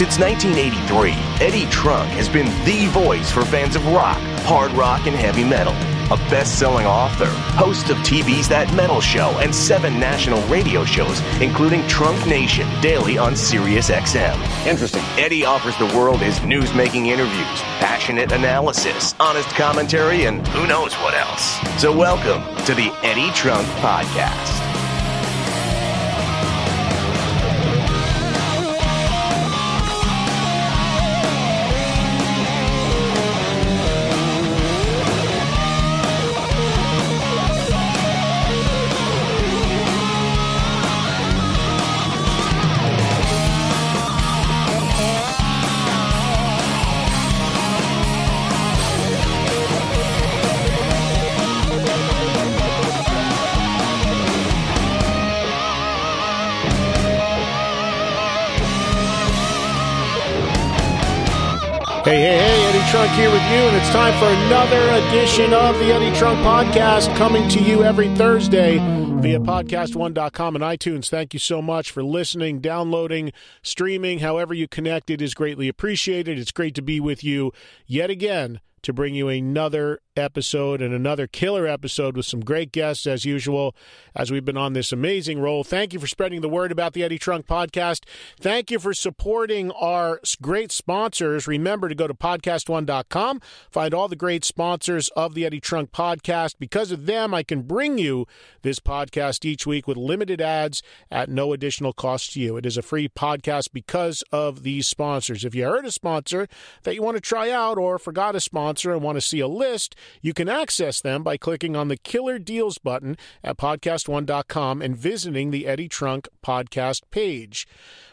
Since 1983, Eddie Trunk has been the voice for fans of rock, hard rock, and heavy metal. A best-selling author, host of TV's That Metal Show and seven national radio shows, including Trunk Nation daily on Sirius XM. Interesting. Eddie offers the world his news-making interviews, passionate analysis, honest commentary, and who knows what else. So welcome to the Eddie Trunk Podcast. Trunk here with you, and it's time for another edition of the Eddie Trunk Podcast coming to you every Thursday via podcast1.com and iTunes. Thank you so much for listening, downloading, streaming, however you connect. It is greatly appreciated. It's great to be with you yet again to bring you another episode and another killer episode with some great guests as usual as we've been on this amazing roll. Thank you for spreading the word about the Eddie Trunk podcast. Thank you for supporting our great sponsors. Remember to go to podcast1.com, find all the great sponsors of the Eddie Trunk podcast. Because of them, I can bring you this podcast each week with limited ads at no additional cost to you. It is a free podcast because of these sponsors. If you heard a sponsor that you want to try out or forgot a sponsor and want to see a list, you can access them by clicking on the Killer Deals button at podcast1.com and visiting the Eddie Trunk podcast page.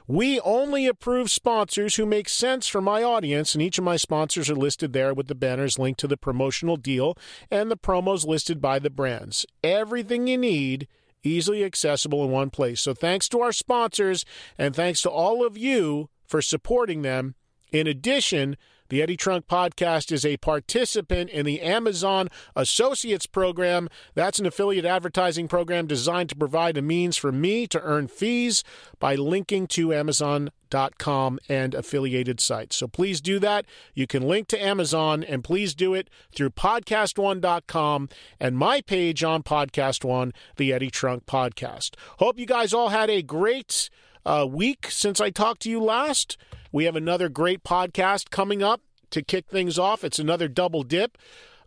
We only approve sponsors who make sense for my audience, and each of my sponsors are listed there with the banners linked to the promotional deal and the promos listed by the brands. Everything you need easily accessible in one place. So thanks to our sponsors and thanks to all of you for supporting them. In addition, the Eddie Trunk Podcast is a participant in the Amazon Associates Program. That's an affiliate advertising program designed to provide a means for me to earn fees by linking to Amazon.com and affiliated sites. So please do that. You can link to Amazon and please do it through podcast1.com and my page on Podcast One, the Eddie Trunk Podcast. Hope you guys all had a great uh, week since I talked to you last. We have another great podcast coming up to kick things off. It's another double dip.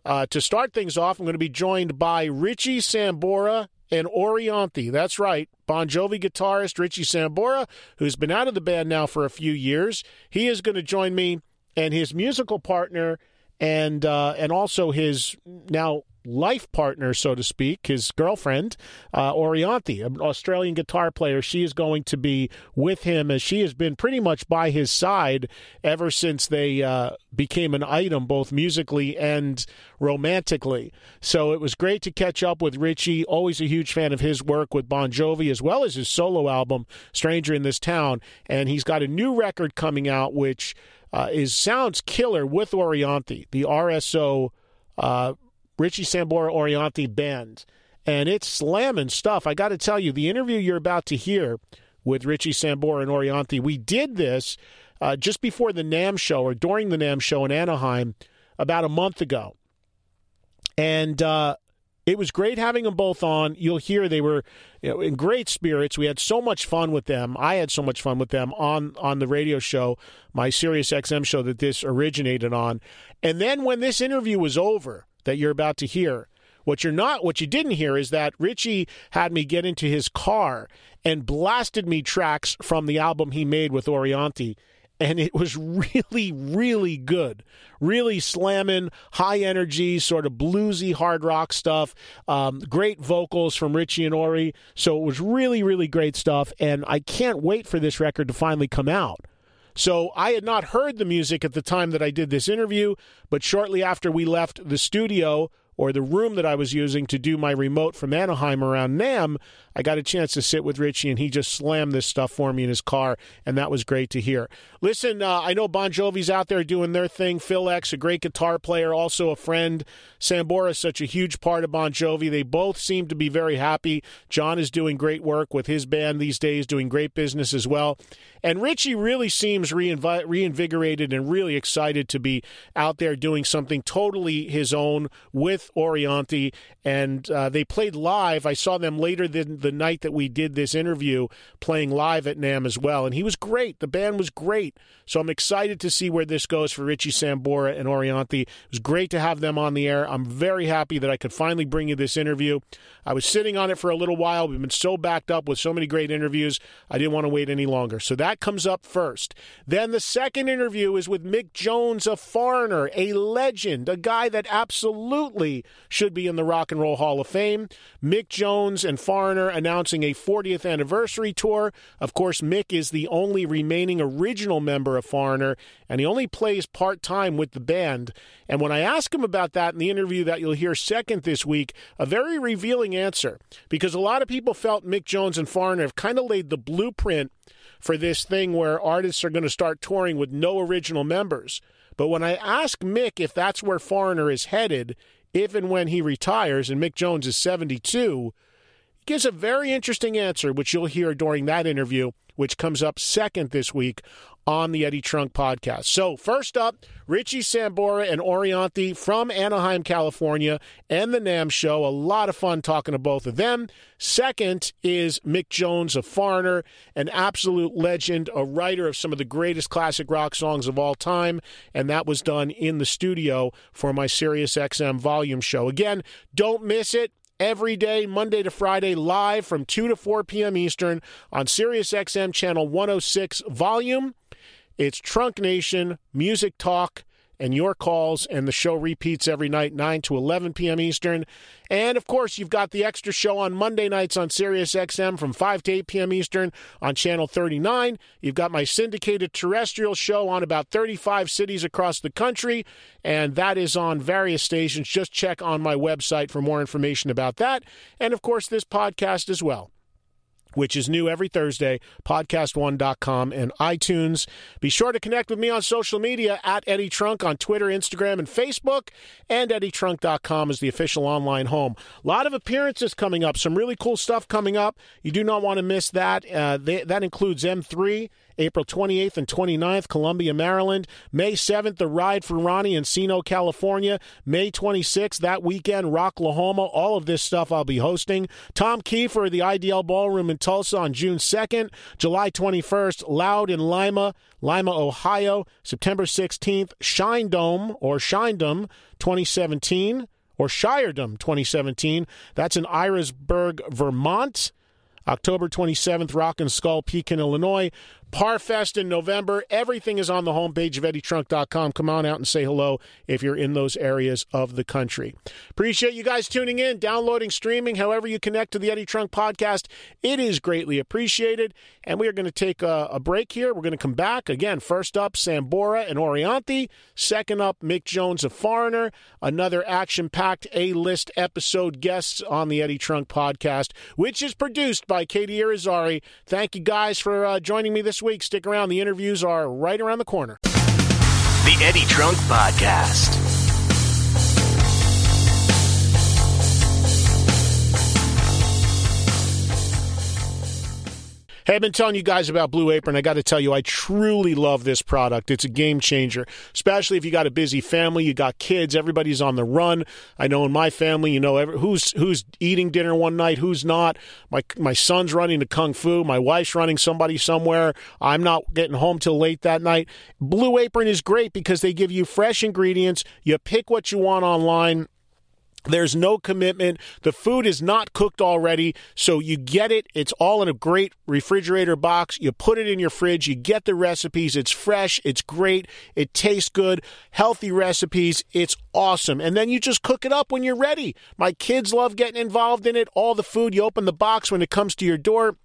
Uh, to start things off, I'm going to be joined by Richie Sambora and Orianthi. That's right, Bon Jovi guitarist Richie Sambora, who's been out of the band now for a few years. He is going to join me and his musical partner and uh, and also his now life partner, so to speak, his girlfriend, uh, Orianthi, an Australian guitar player. She is going to be with him as she has been pretty much by his side ever since they uh, became an item, both musically and romantically. So it was great to catch up with Richie. Always a huge fan of his work with Bon Jovi, as well as his solo album, Stranger in This Town. And he's got a new record coming out, which uh, is sounds killer with Orianthi, the RSO. Uh, Richie Sambora Orianthi band. And it's slamming stuff. I got to tell you, the interview you're about to hear with Richie Sambora and Orianthi, we did this uh, just before the NAMM show or during the NAMM show in Anaheim about a month ago. And uh, it was great having them both on. You'll hear they were you know, in great spirits. We had so much fun with them. I had so much fun with them on on the radio show, my Sirius XM show that this originated on. And then when this interview was over, that you're about to hear. What you're not, what you didn't hear is that Richie had me get into his car and blasted me tracks from the album he made with Orianthi. And it was really, really good. Really slamming, high energy, sort of bluesy hard rock stuff. Um, great vocals from Richie and Ori. So it was really, really great stuff. And I can't wait for this record to finally come out So I had not heard the music at the time that I did this interview, but shortly after we left the studio, or the room that I was using to do my remote from Anaheim around NAMM, I got a chance to sit with Richie, and he just slammed this stuff for me in his car, and that was great to hear. Listen, uh, I know Bon Jovi's out there doing their thing. Phil X, a great guitar player, also a friend. Sambora is such a huge part of Bon Jovi. They both seem to be very happy. Jon is doing great work with his band these days, doing great business as well. And Richie really seems reinvi- reinvigorated and really excited to be out there doing something totally his own with Orianthi. And uh, they played live. I saw them later than the night that we did this interview playing live at NAMM as well. And he was great. The band was great. So I'm excited to see where this goes for Richie Sambora and Orianthi. It was great to have them on the air. I'm very happy that I could finally bring you this interview. I was sitting on it for a little while. We've been so backed up with so many great interviews. I didn't want to wait any longer. So that comes up first. Then the second interview is with Mick Jones, a foreigner, a legend, a guy that absolutely should be in the Rock and Roll Hall of Fame. Mick Jones and Foreigner announcing a 40th anniversary tour. Of course, Mick is the only remaining original member of Foreigner, and he only plays part time with the band. And when I ask him about that in the interview that you'll hear second this week, a very revealing answer because a lot of people felt Mick Jones and Foreigner have kind of laid the blueprint for this thing where artists are going to start touring with no original members. But when I ask Mick if that's where Foreigner is headed, if and when he retires, and Mick Jones is 72, he gives a very interesting answer, which you'll hear during that interview, which comes up second this week on the Eddie Trunk podcast. So, first up, Richie Sambora and Orianthi from Anaheim, California, and the NAMM show. A lot of fun talking to both of them. Second is Mick Jones, a foreigner, an absolute legend, a writer of some of the greatest classic rock songs of all time, and that was done in the studio for my Sirius XM volume show. Again, don't miss it every day, Monday to Friday, live from 2 to 4 p.m. Eastern on Sirius XM channel 106 volume. It's Trunk Nation, Music Talk, and your calls, and the show repeats every night, 9 to 11 p.m. Eastern. And of course, you've got the extra show on Monday nights on Sirius XM from 5 to 8 p.m. Eastern on Channel 39. You've got my syndicated terrestrial show on about 35 cities across the country, and that is on various stations. Just check on my website for more information about that. And of course, this podcast as well which is new every Thursday, podcast1.com and iTunes. Be sure to connect with me on social media at Eddie Trunk on Twitter, Instagram, and Facebook, and EddieTrunk.com is the official online home. A lot of appearances coming up, some really cool stuff coming up. You do not want to miss that. Uh, they, that includes M3 April 28th and 29th, Columbia, Maryland. May 7th, The Ride for Ronnie in Encino, California. May 26th, that weekend, Rocklahoma. All of this stuff I'll be hosting. Tom Keifer, the IDL Ballroom in Tulsa on June 2nd. July 21st, Loud in Lima, Lima, Ohio. September 16th, Shine Dome or Shinedom 2017 or Shiredom 2017. That's in Irisburg, Vermont. October 27th, Rock and Skull Peak in Illinois. Parfest in November. Everything is on the homepage of EddieTrunk.com. Come on out and say hello if you're in those areas of the country. Appreciate you guys tuning in, downloading, streaming, however you connect to the Eddie Trunk podcast. It is greatly appreciated. And we are going to take a, a break here. We're going to come back. Again, first up, Sambora and Orianthi. Second up, Mick Jones, a foreigner. Another action packed A list episode guests on the Eddie Trunk podcast, which is produced by Katie Irizarry. Thank you guys for uh, joining me this week. Stick around. The interviews are right around the corner. The Eddie Trunk Podcast. Hey, I've been telling you guys about Blue Apron. I got to tell you, I truly love this product. It's a game changer, especially if you got a busy family, you got kids, everybody's on the run. I know in my family, you know who's who's eating dinner one night, who's not. My my son's running to kung fu, my wife's running somebody somewhere. I'm not getting home till late that night. Blue Apron is great because they give you fresh ingredients. You pick what you want online there's no commitment. The food is not cooked already, so you get it. It's all in a great refrigerator box. You put it in your fridge. You get the recipes. It's fresh. It's great. It tastes good. Healthy recipes. It's awesome. And then you just cook it up when you're ready. My kids love getting involved in it. All the food, you open the box when it comes to your door,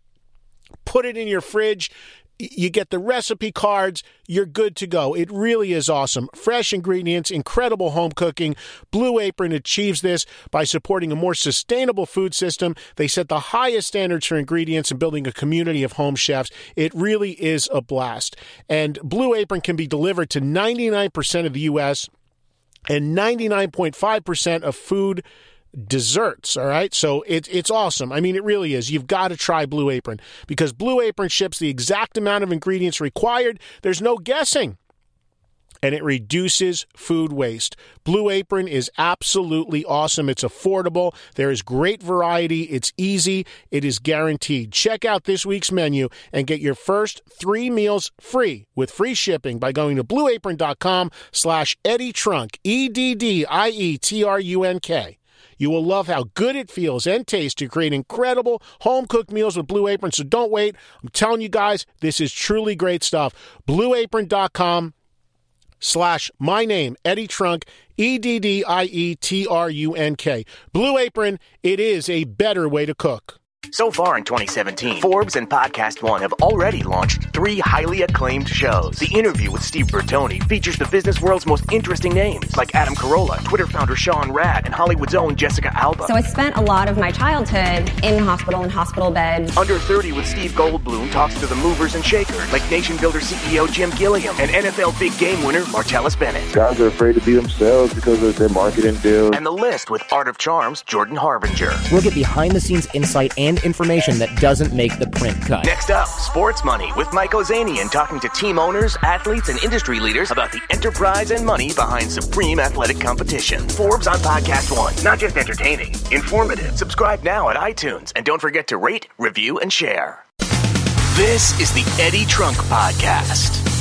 put it in your fridge You get the recipe cards, you're good to go. It really is awesome. Fresh ingredients, incredible home cooking. Blue Apron achieves this by supporting a more sustainable food system. They set the highest standards for ingredients and building a community of home chefs. It really is a blast. And Blue Apron can be delivered to 99% of the U.S. and 99.5% of food desserts. All right. So it's it's awesome. I mean, it really is. You've got to try Blue Apron because Blue Apron ships the exact amount of ingredients required. There's no guessing. And it reduces food waste. Blue Apron is absolutely awesome. It's affordable. There is great variety. It's easy. It is guaranteed. Check out this week's menu and get your first three meals free with free shipping by going to blueapron.com slash Eddie Trunk, E You will love how good it feels and tastes to create incredible home cooked meals with Blue Apron. So don't wait. I'm telling you guys, this is truly great stuff. BlueApron.com slash my name, Eddie Trunk, E D D I E T R U N K. Blue Apron, it is a better way to cook. So far in 2017, Forbes and Podcast One have already launched three highly acclaimed shows. The interview with Steve Bertoni features the business world's most interesting names, like Adam Carolla, Twitter founder Sean Rad, and Hollywood's own Jessica Alba. So I spent a lot of my childhood in hospital and hospital beds. Under 30 with Steve Goldblum talks to the movers and shakers, like Nation Builder CEO Jim Gilliam and NFL big game winner Martellus Bennett. Guys are afraid to be themselves because of their marketing deals. And the list with Art of Charms, Jordan Harbinger. We'll get behind the scenes insight and information that doesn't make the print cut. Next up, Sports Money with Mike Ozanian talking to team owners, athletes, and industry leaders about the enterprise and money behind supreme athletic competition. Forbes on Podcast One. Not just entertaining, informative. Subscribe now at iTunes and don't forget to rate, review, and share. This is the Eddie Trunk Podcast.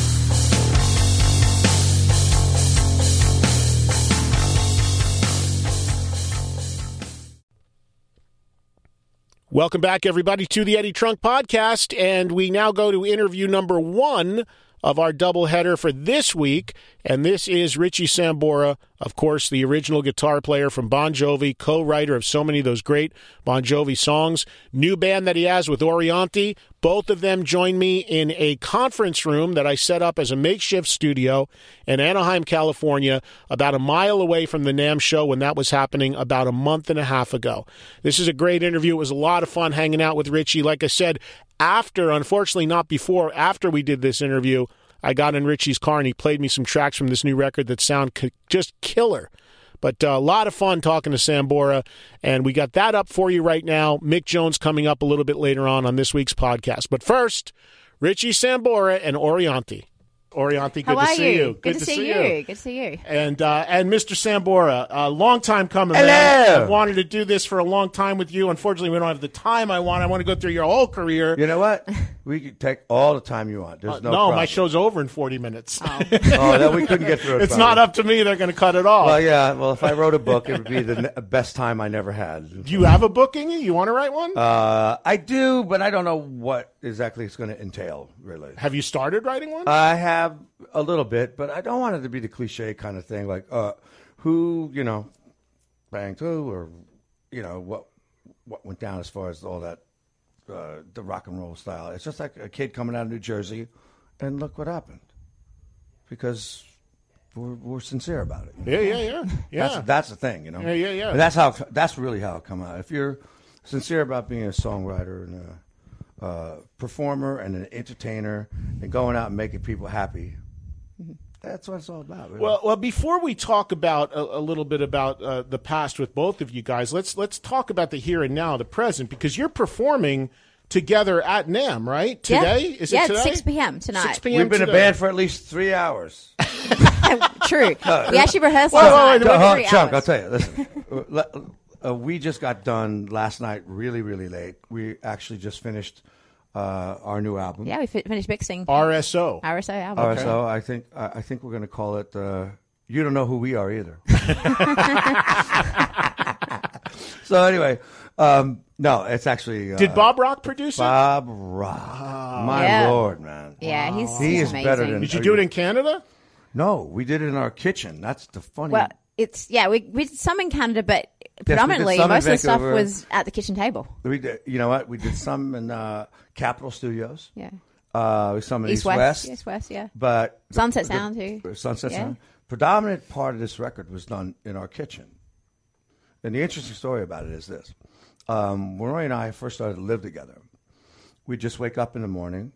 Welcome back, everybody, to the Eddie Trunk Podcast. And we now go to interview number one of our doubleheader for this week. And this is Richie Sambora, of course, the original guitar player from Bon Jovi, co writer of so many of those great Bon Jovi songs. New band that he has with Orianthi. Both of them joined me in a conference room that I set up as a makeshift studio in Anaheim, California, about a mile away from the NAMM show when that was happening about a month and a half ago. This is a great interview. It was a lot of fun hanging out with Richie. Like I said, after, unfortunately, not before, after we did this interview, I got in Richie's car and he played me some tracks from this new record that sound just killer. But uh, a lot of fun talking to Sambora, and we got that up for you right now. Mick Jones coming up a little bit later on on this week's podcast. But first, Richie Sambora and Orianthi. Orianthi, good How to are see you? you. Good, to, see, you. Good to see you. And uh, and Mr. Sambora, a long time coming. Hello. Man. I've wanted to do this for a long time with you. Unfortunately, we don't have the time I want. I want to go through your whole career. You know what? We could take all the time you want. There's Uh, no. no, problem. my show's over in 40 minutes. Oh, that we couldn't get through it. it's probably. not up to me. They're going to cut it off. Well, yeah. Well, if I wrote a book, it would be the ne- best time I never had. Do you have a book in You You want to write one? Uh, I do, but I don't know what exactly it's going to entail. Really, have you started writing one? I have a little bit, but I don't want it to be the cliche kind of thing, like uh, who you know banged who, or you know what what went down as far as all that uh, the rock and roll style. It's just like a kid coming out of New Jersey, and look what happened, because we're, we're sincere about it. yeah, yeah, yeah, yeah. That's that's the thing, you know. Yeah, yeah, yeah. And that's how that's really how it come out. If you're sincere about being a songwriter and a uh, performer and an entertainer and going out and making people happy, that's what it's all about. really. Well, well, before we talk about a, a little bit about uh, the past with both of you guys, let's let's talk about the here and now, the present, because you're performing together at NAMM, right? Today Yeah. is yeah, it today? it's 6 p.m. tonight. 6 p.m. We've been a today. band for at least three hours. True. we actually rehearsed Wait, last wait, night wait, for Uh, three Chunk, I'll hours. tell you. Listen, uh, we just got done last night, really, really late. We actually just finished uh, our new album. Yeah, we fi- finished mixing RSO. RSO album. RSO. I think I I think we're going to call it. Uh, you don't know who we are either. so anyway, um, no, it's actually. Uh, Did Bob Rock produce it? Bob Rock? My Yeah. lord, man. Yeah, he's, He he's is amazing. better than- Did you do it in Canada? No, we did it in our kitchen. That's the funny. Well, it's yeah, we we did some in Canada, but did predominantly in most of the stuff was at the kitchen table. we did, you know what? We did some in uh, Capitol Studios. Yeah. Uh, some in East East, West, West, East West, yeah. But Sunset the- Sound, too. Sunset Yeah. Sound. Predominant part of this record was done in our kitchen. And the interesting story about it is this: um, when Ori and I first started to live together, we'd just wake up in the morning,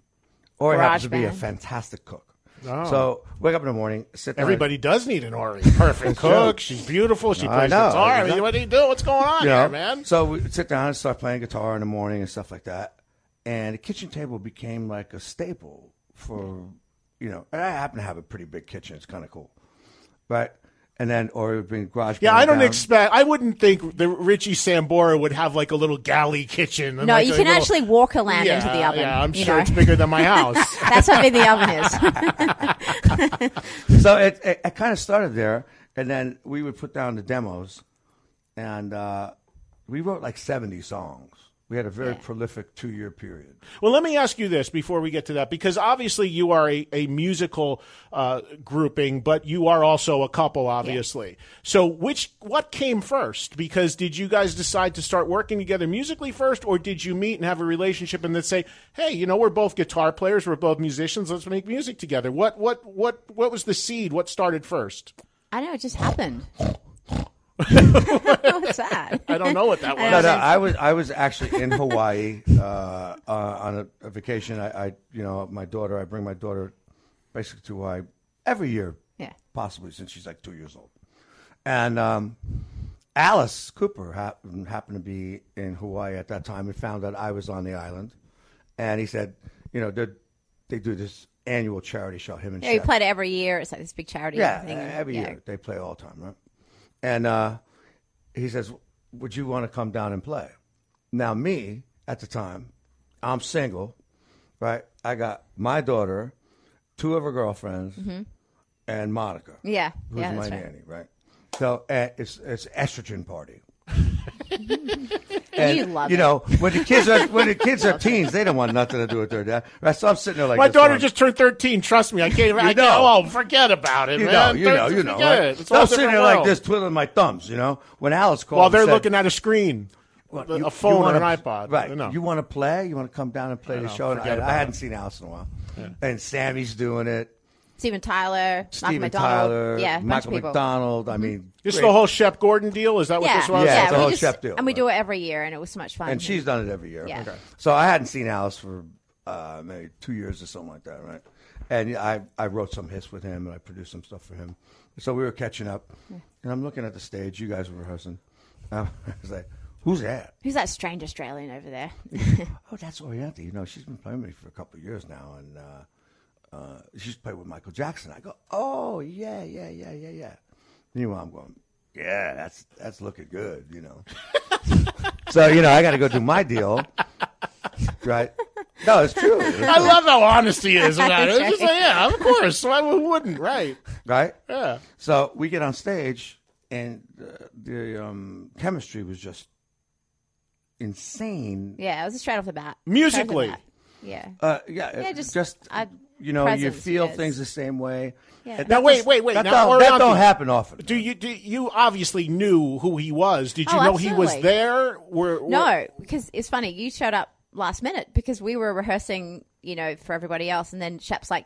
or happens to be a fantastic cook. Oh. So wake up in the morning, sit down. Everybody does need an Ori. Perfect cook. She's beautiful. She I plays know, guitar. I mean, what do you do? What's going on you know? here, man? So we sit down and start playing guitar in the morning and stuff like that. And the kitchen table became like a staple for, you know, and I happen to have a pretty big kitchen. It's kind of cool. Right? And then, or it would bring garage. Yeah, I don't down. expect. I wouldn't think the Richie Sambora would have like a little galley kitchen. and No, like you can little- actually walk a lamb yeah, into the oven. Yeah, I'm sure know. it's bigger than my house. That's how big the oven is. so it, it, it kind of started there, and then we would put down the demos, and uh, we wrote like 70 songs. We had a very prolific two year period. Well, let me ask you this before we get to that, because obviously you are a, a musical uh, grouping, but you are also a couple, obviously. So, which what came first? Because did you guys decide to start working together musically first, or did you meet and have a relationship and then say, "Hey, you know, we're both guitar players, we're both musicians, let's make music together"? What what what what was the seed? What started first? I don't know it just happened. What's that? I don't know what that was. No, no, I was I was actually in Hawaii uh, uh, on a, a vacation. I, I, you know, my daughter. I bring my daughter basically to Hawaii every year, Yeah. possibly since she's like two years old. And um, Alice Cooper happened happened to be in Hawaii at that time and found out I was on the island, and he said, you know, they they do this annual charity show. Him and Yeah, we Shep. played it every year. It's like this big charity Yeah, thing. every yeah. year they play all the time, right? And uh, he says, "Would you want to come down and play?" Now, me at the time, I'm single, right? I got my daughter, two of her girlfriends, Mhm. and Monica. Yeah, who's yeah, my right. nanny, right? So uh, it's it's estrogen party. You love you it. know when the kids are when the kids are teens, they don't want nothing to do with their dad. Right? So I'm sitting there like my this daughter going, just turned 13. Trust me, I can't. I can't know. oh, forget about it, you man. know, you know, you know. Right? So I'm sitting different there like this, twiddling my thumbs. You know, when Alice called, while they're said, looking at a screen, "Well, a you- you phone wanna- or an iPod. Right. No. You want to play? You want to come down and play I the know, show? I, I hadn't it. seen Alice in a while. And Sammy's doing it. Steven Tyler, Michael Steven McDonald. Tyler, yeah, a bunch Michael of people. McDonald. I mean, This is great. the whole Shep Gordon deal. Is that what yeah, this was? Yeah, it's a we whole just- Shep deal, and we right. do it every year, and it was so much fun. and she's done it every year. Yeah. Okay. So I hadn't seen Alice for uh, maybe two years or something like that, right? And I, I wrote some hits with him and I produced some stuff for him. So we were catching up, and I'm looking at the stage. You guys were rehearsing. I was like, "Who's that?" Who's that strange Australian over there? oh, that's Orianthi. You know, she's been playing with me for a couple of years now, and uh, uh, she's played with Michael Jackson. I go, "Oh, yeah, yeah, yeah, yeah, yeah." Meanwhile, I'm going, "Yeah, that's that's looking good," you know. so you know, I got to go do my deal, right? No, it's true. It's I true. love how honest he is about it. It's just like, yeah, of course. Why who wouldn't? Right. right? Yeah. So we get on stage, and uh, the um, chemistry was just insane. yeah, it was straight off the bat. Musically. Straight off the bat. Yeah. Uh, yeah, Yeah, just- just I- you know, you presence, feel yes. things the same way. Yeah. Now that wait, wait, wait. That, now, don't, that Orianthi, don't happen often. Do you do you obviously knew who he was? Did oh, you Oh, know he was absolutely. there? Were, were- No, because it's funny. You showed up last minute because we were rehearsing, you know, for everybody else, and then Shep's like,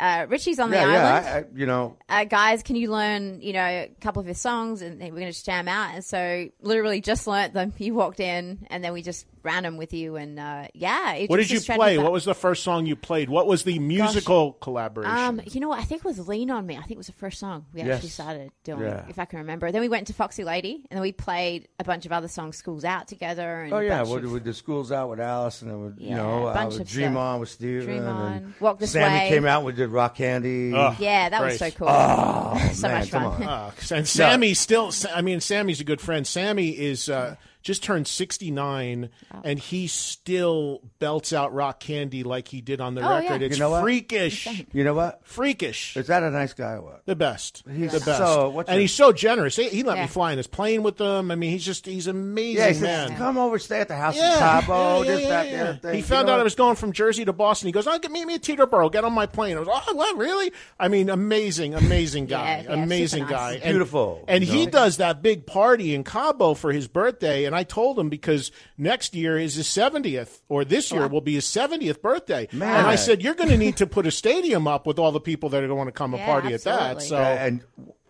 uh, "Richie's on the yeah, yeah. island. I, I, you know, uh, guys, can you learn, you know, a couple of his songs and we're going to just jam out. And so literally just learnt them. You walked in and then we just ran them with you. And, uh, yeah. It What just did you was play? the What was the first song you played? What was the musical collaboration? Um, you know what? I think it was "Lean on Me." I think it was the first song we Yes. actually started doing, Yeah. if I can remember. Then we went to Foxy Lady, and then we played a bunch of other songs, "Schools Out" together. And oh yeah, bunch with, of- with the schools out with Alice, and then with, you know, a uh, with of Dream stuff. On with Steven. Dream and On, Walk This Sammy Way. came out with the Rock Candy. Oh, yeah, that was so cool. Oh, so man, much come fun. on. Uh, and Sammy still, I mean, Sammy's a good friend. Sammy is uh, just turned 69, and he still belts out rock candy like he did on the Oh, record. yeah. It's You know what? freakish. You know what? Freakish. Is that a nice guy or what? The best. He's the best. so- what's and your- he's so generous. He, he let Yeah. me fly in his plane with them. I mean, he's just, he's amazing, Yeah, he man. says, come over, stay at the house in Cabo, Yeah, this, yeah, that, yeah, the other thing. He You found know out I was going from Jersey to Boston. He goes, "Oh, meet me at Teterboro. Get on my plane." I was, "Oh, what? Really?" I mean, amazing, amazing guy, Yeah, yeah, amazing super nice. guy, And- Beautiful, And you he does that big party in Cabo for his birthday, and And I told him because next year is his 70th, or this year will be his 70th birthday. Man. And I said, you're going to need to put a stadium up with all the people that are going to wanna come a Yeah, party at that. So and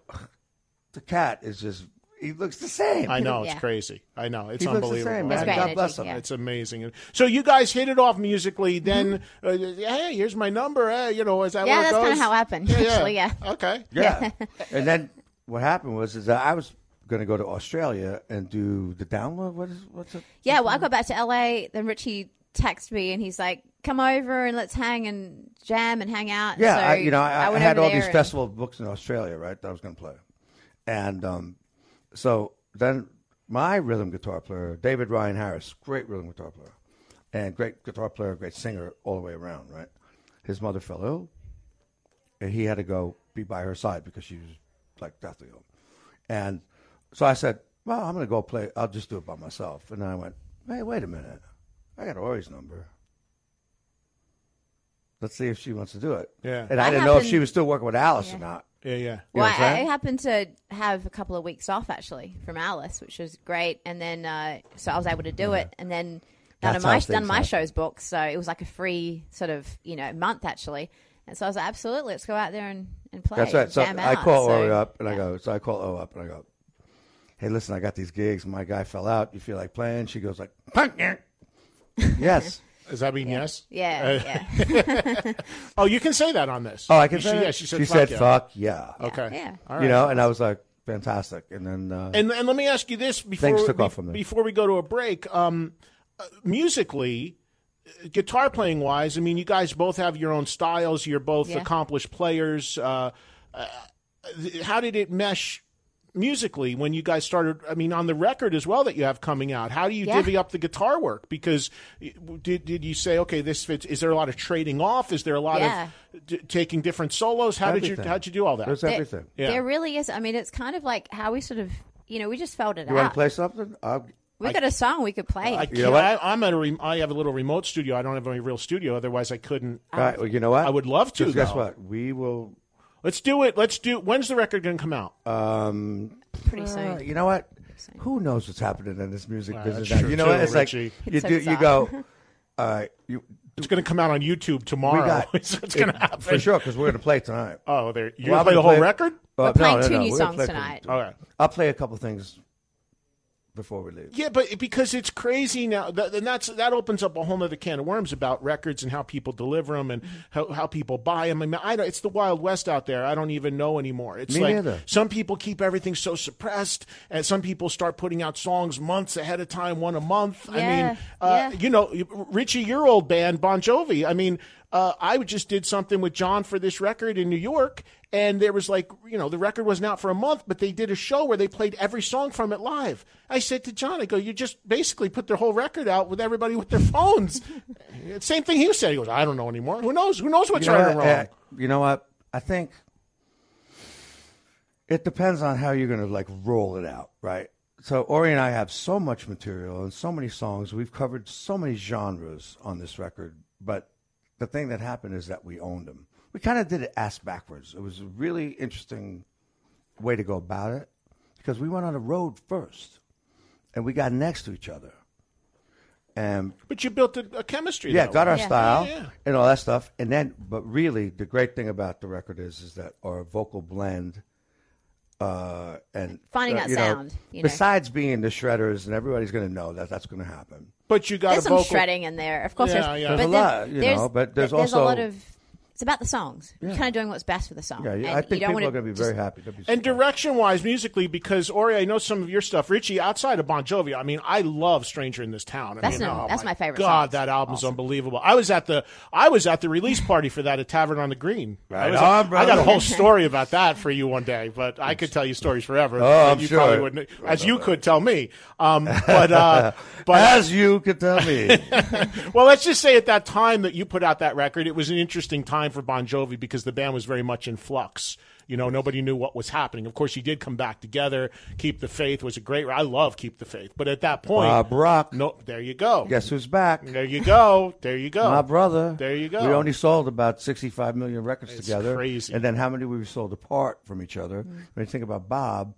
the cat is just he looks the same. I know it's Yeah. crazy. I know it's He looks the unbelievable. same, That's man. God energy, bless him. yeah. It's amazing. So you guys hit it off musically. Then, uh, hey, here's my number. Hey, you know, is that Yeah, where it that's goes? kinda how it happened, actually, yeah. Okay. Yeah. and then what happened was is that I was going to go to Australia and do the download. What is what's it? Yeah, well, I got back to LA. Then Richie texted me and he's like, "Come over and let's hang and jam and hang out." Yeah, so I, you know, I, I went had all these and- festival books in Australia, right? That I was going to play, and um, so then my rhythm guitar player, David Ryan Harris, great rhythm guitar player, and great guitar player, great singer all the way around, right? His mother fell ill, and he had to go be by her side because she was like deathly ill, and so I said, "Well, I'm going to go play. I'll just do it by myself." And then I went, "Hey, wait a minute, I got Ori's number." Let's see if she wants to do it. Yeah. And I, I didn't know if happened- she was still working with Alice or not. Yeah, yeah. You know Well, what I'm I, I saying? happened to have a couple of weeks off actually from Alice, which was great, and then uh, so I was able to do it, and then none That's of how my things none of my happen. shows booked, so it was like a free sort of you know month actually, and so I was like, absolutely, let's go out there and, and play. That's right. So jam I out. call So, Ori up and I go. So I call O up and I go. Hey, listen, I got these gigs. My guy fell out. You feel like playing? She goes like, yes. Does that mean yes? Yeah, Uh, yeah. Oh, you can say that on this. Oh, I can You say. should- it? Yeah, she said. She fuck said, yeah. "Fuck yeah." Okay. Yeah. All right. You know, and I was like, fantastic. And then uh, And and let me ask you this before Things took be- off from there. before we go to a break. Um, uh, musically, uh, guitar playing wise, I mean, you guys both have your own styles. You're both Yeah. accomplished players. Uh, uh, how did it mesh? Musically, when you guys started, I mean, on the record as well that you have coming out, how do you Yeah. divvy up the guitar work? Because uh, did did you say, okay, this fits? Is there a lot of trading off? Is there a lot Yeah. of d- taking different solos? How did you how'd you do all that? there's There- everything. Yeah. There really is. I mean, it's kind of like how we sort of, you know, we just felt it out. You want to play something? I'll, we got a song we could play. I You know? I, I'm at a. Re, I have a little remote studio. I don't have a real studio. Otherwise, I couldn't. all right. Well, you know what? I would love to, guess what? We will. Let's do it. Let's do. When's the record going to come out? Um, Pretty uh, soon. you know what? Who knows what's happening in this music Uh, business? that's now? You true, know what? too, It's like you It's do. You go. All right. You. it's going to come out on YouTube tomorrow. Got. It's what's going to happen for sure because we're going to play tonight. Oh, there. You Well, going to play the gonna whole play- record? Uh, We're playing no, no, two no, new we're songs play- tonight. Okay. I'll play a couple things before we leave. Yeah, but because it's crazy now, that, and that's that opens up a whole other can of worms about records and how people deliver them and how, how people buy them. I mean, I don't, it's the wild west out there. I don't even know anymore. It's Me like neither. some people keep everything so suppressed, and some people start putting out songs months ahead of time, one a month. I mean, uh, yeah. you know, Richie, your old band Bon Jovi. I mean, uh, I just did something with Jon for this record in New York, and there was like, you know, the record wasn't out for a month, but they did a show where they played every song from it live. I said to Jon, I go, you just basically put their whole record out with everybody with their phones. Same thing he said. He goes, I don't know anymore. Who knows? Who knows what's you know right what? wrong? Uh, you know what? I think it depends on how you're going to like roll it out, right? So Ori and I have so much material and so many songs. We've covered so many genres on this record, but the thing that happened is that we owned them. We kind of did it ass backwards. It was a really interesting way to go about it because we went on the road first, and we got next to each other. And But you built a, a chemistry. yeah, though. got our Yeah. style Yeah, yeah. and all that stuff. And then, but really, the great thing about the record is, is that our vocal blend, uh, and Finding uh, that you know, sound, you know. besides being the shredders, and everybody's going to know that that's going to happen. But you got There's a some vocal. shredding in there, of course. Yeah, there's, yeah. but There's a lot, you know, but there's there's a also- lot of. It's about the songs. You're kind of doing what's best for the song. Yeah, yeah. I think people are going to be just- very happy. They'll be And direction wise, musically, because Ori, I know some of your stuff. Richie, outside of Bon Jovi, I mean, I love "Stranger in This Town." I That's mean, no- oh that's my favorite God, songs. that album's unbelievable. I was at the I was at the release party for that at Tavern on the Green. I, Right was on, I got a whole story about that for you one day, but I could tell you stories forever. Oh, I'm you sure. probably wouldn't, as you could tell me. Um, but uh, but As you could tell me, well, let's just say at that time that you put out that record, it was an interesting time for Bon Jovi because the band was very much in flux. You know, nobody knew what was happening. Of course, he did come back together. Keep the Faith was a great. I love Keep the Faith, but at that point, Bob Rock. no, there you go. Guess who's back? There you go. There you go. My brother. There you go. We only sold about 65 million records It's together. crazy. And then how many we sold apart from each other? When you think about Bob,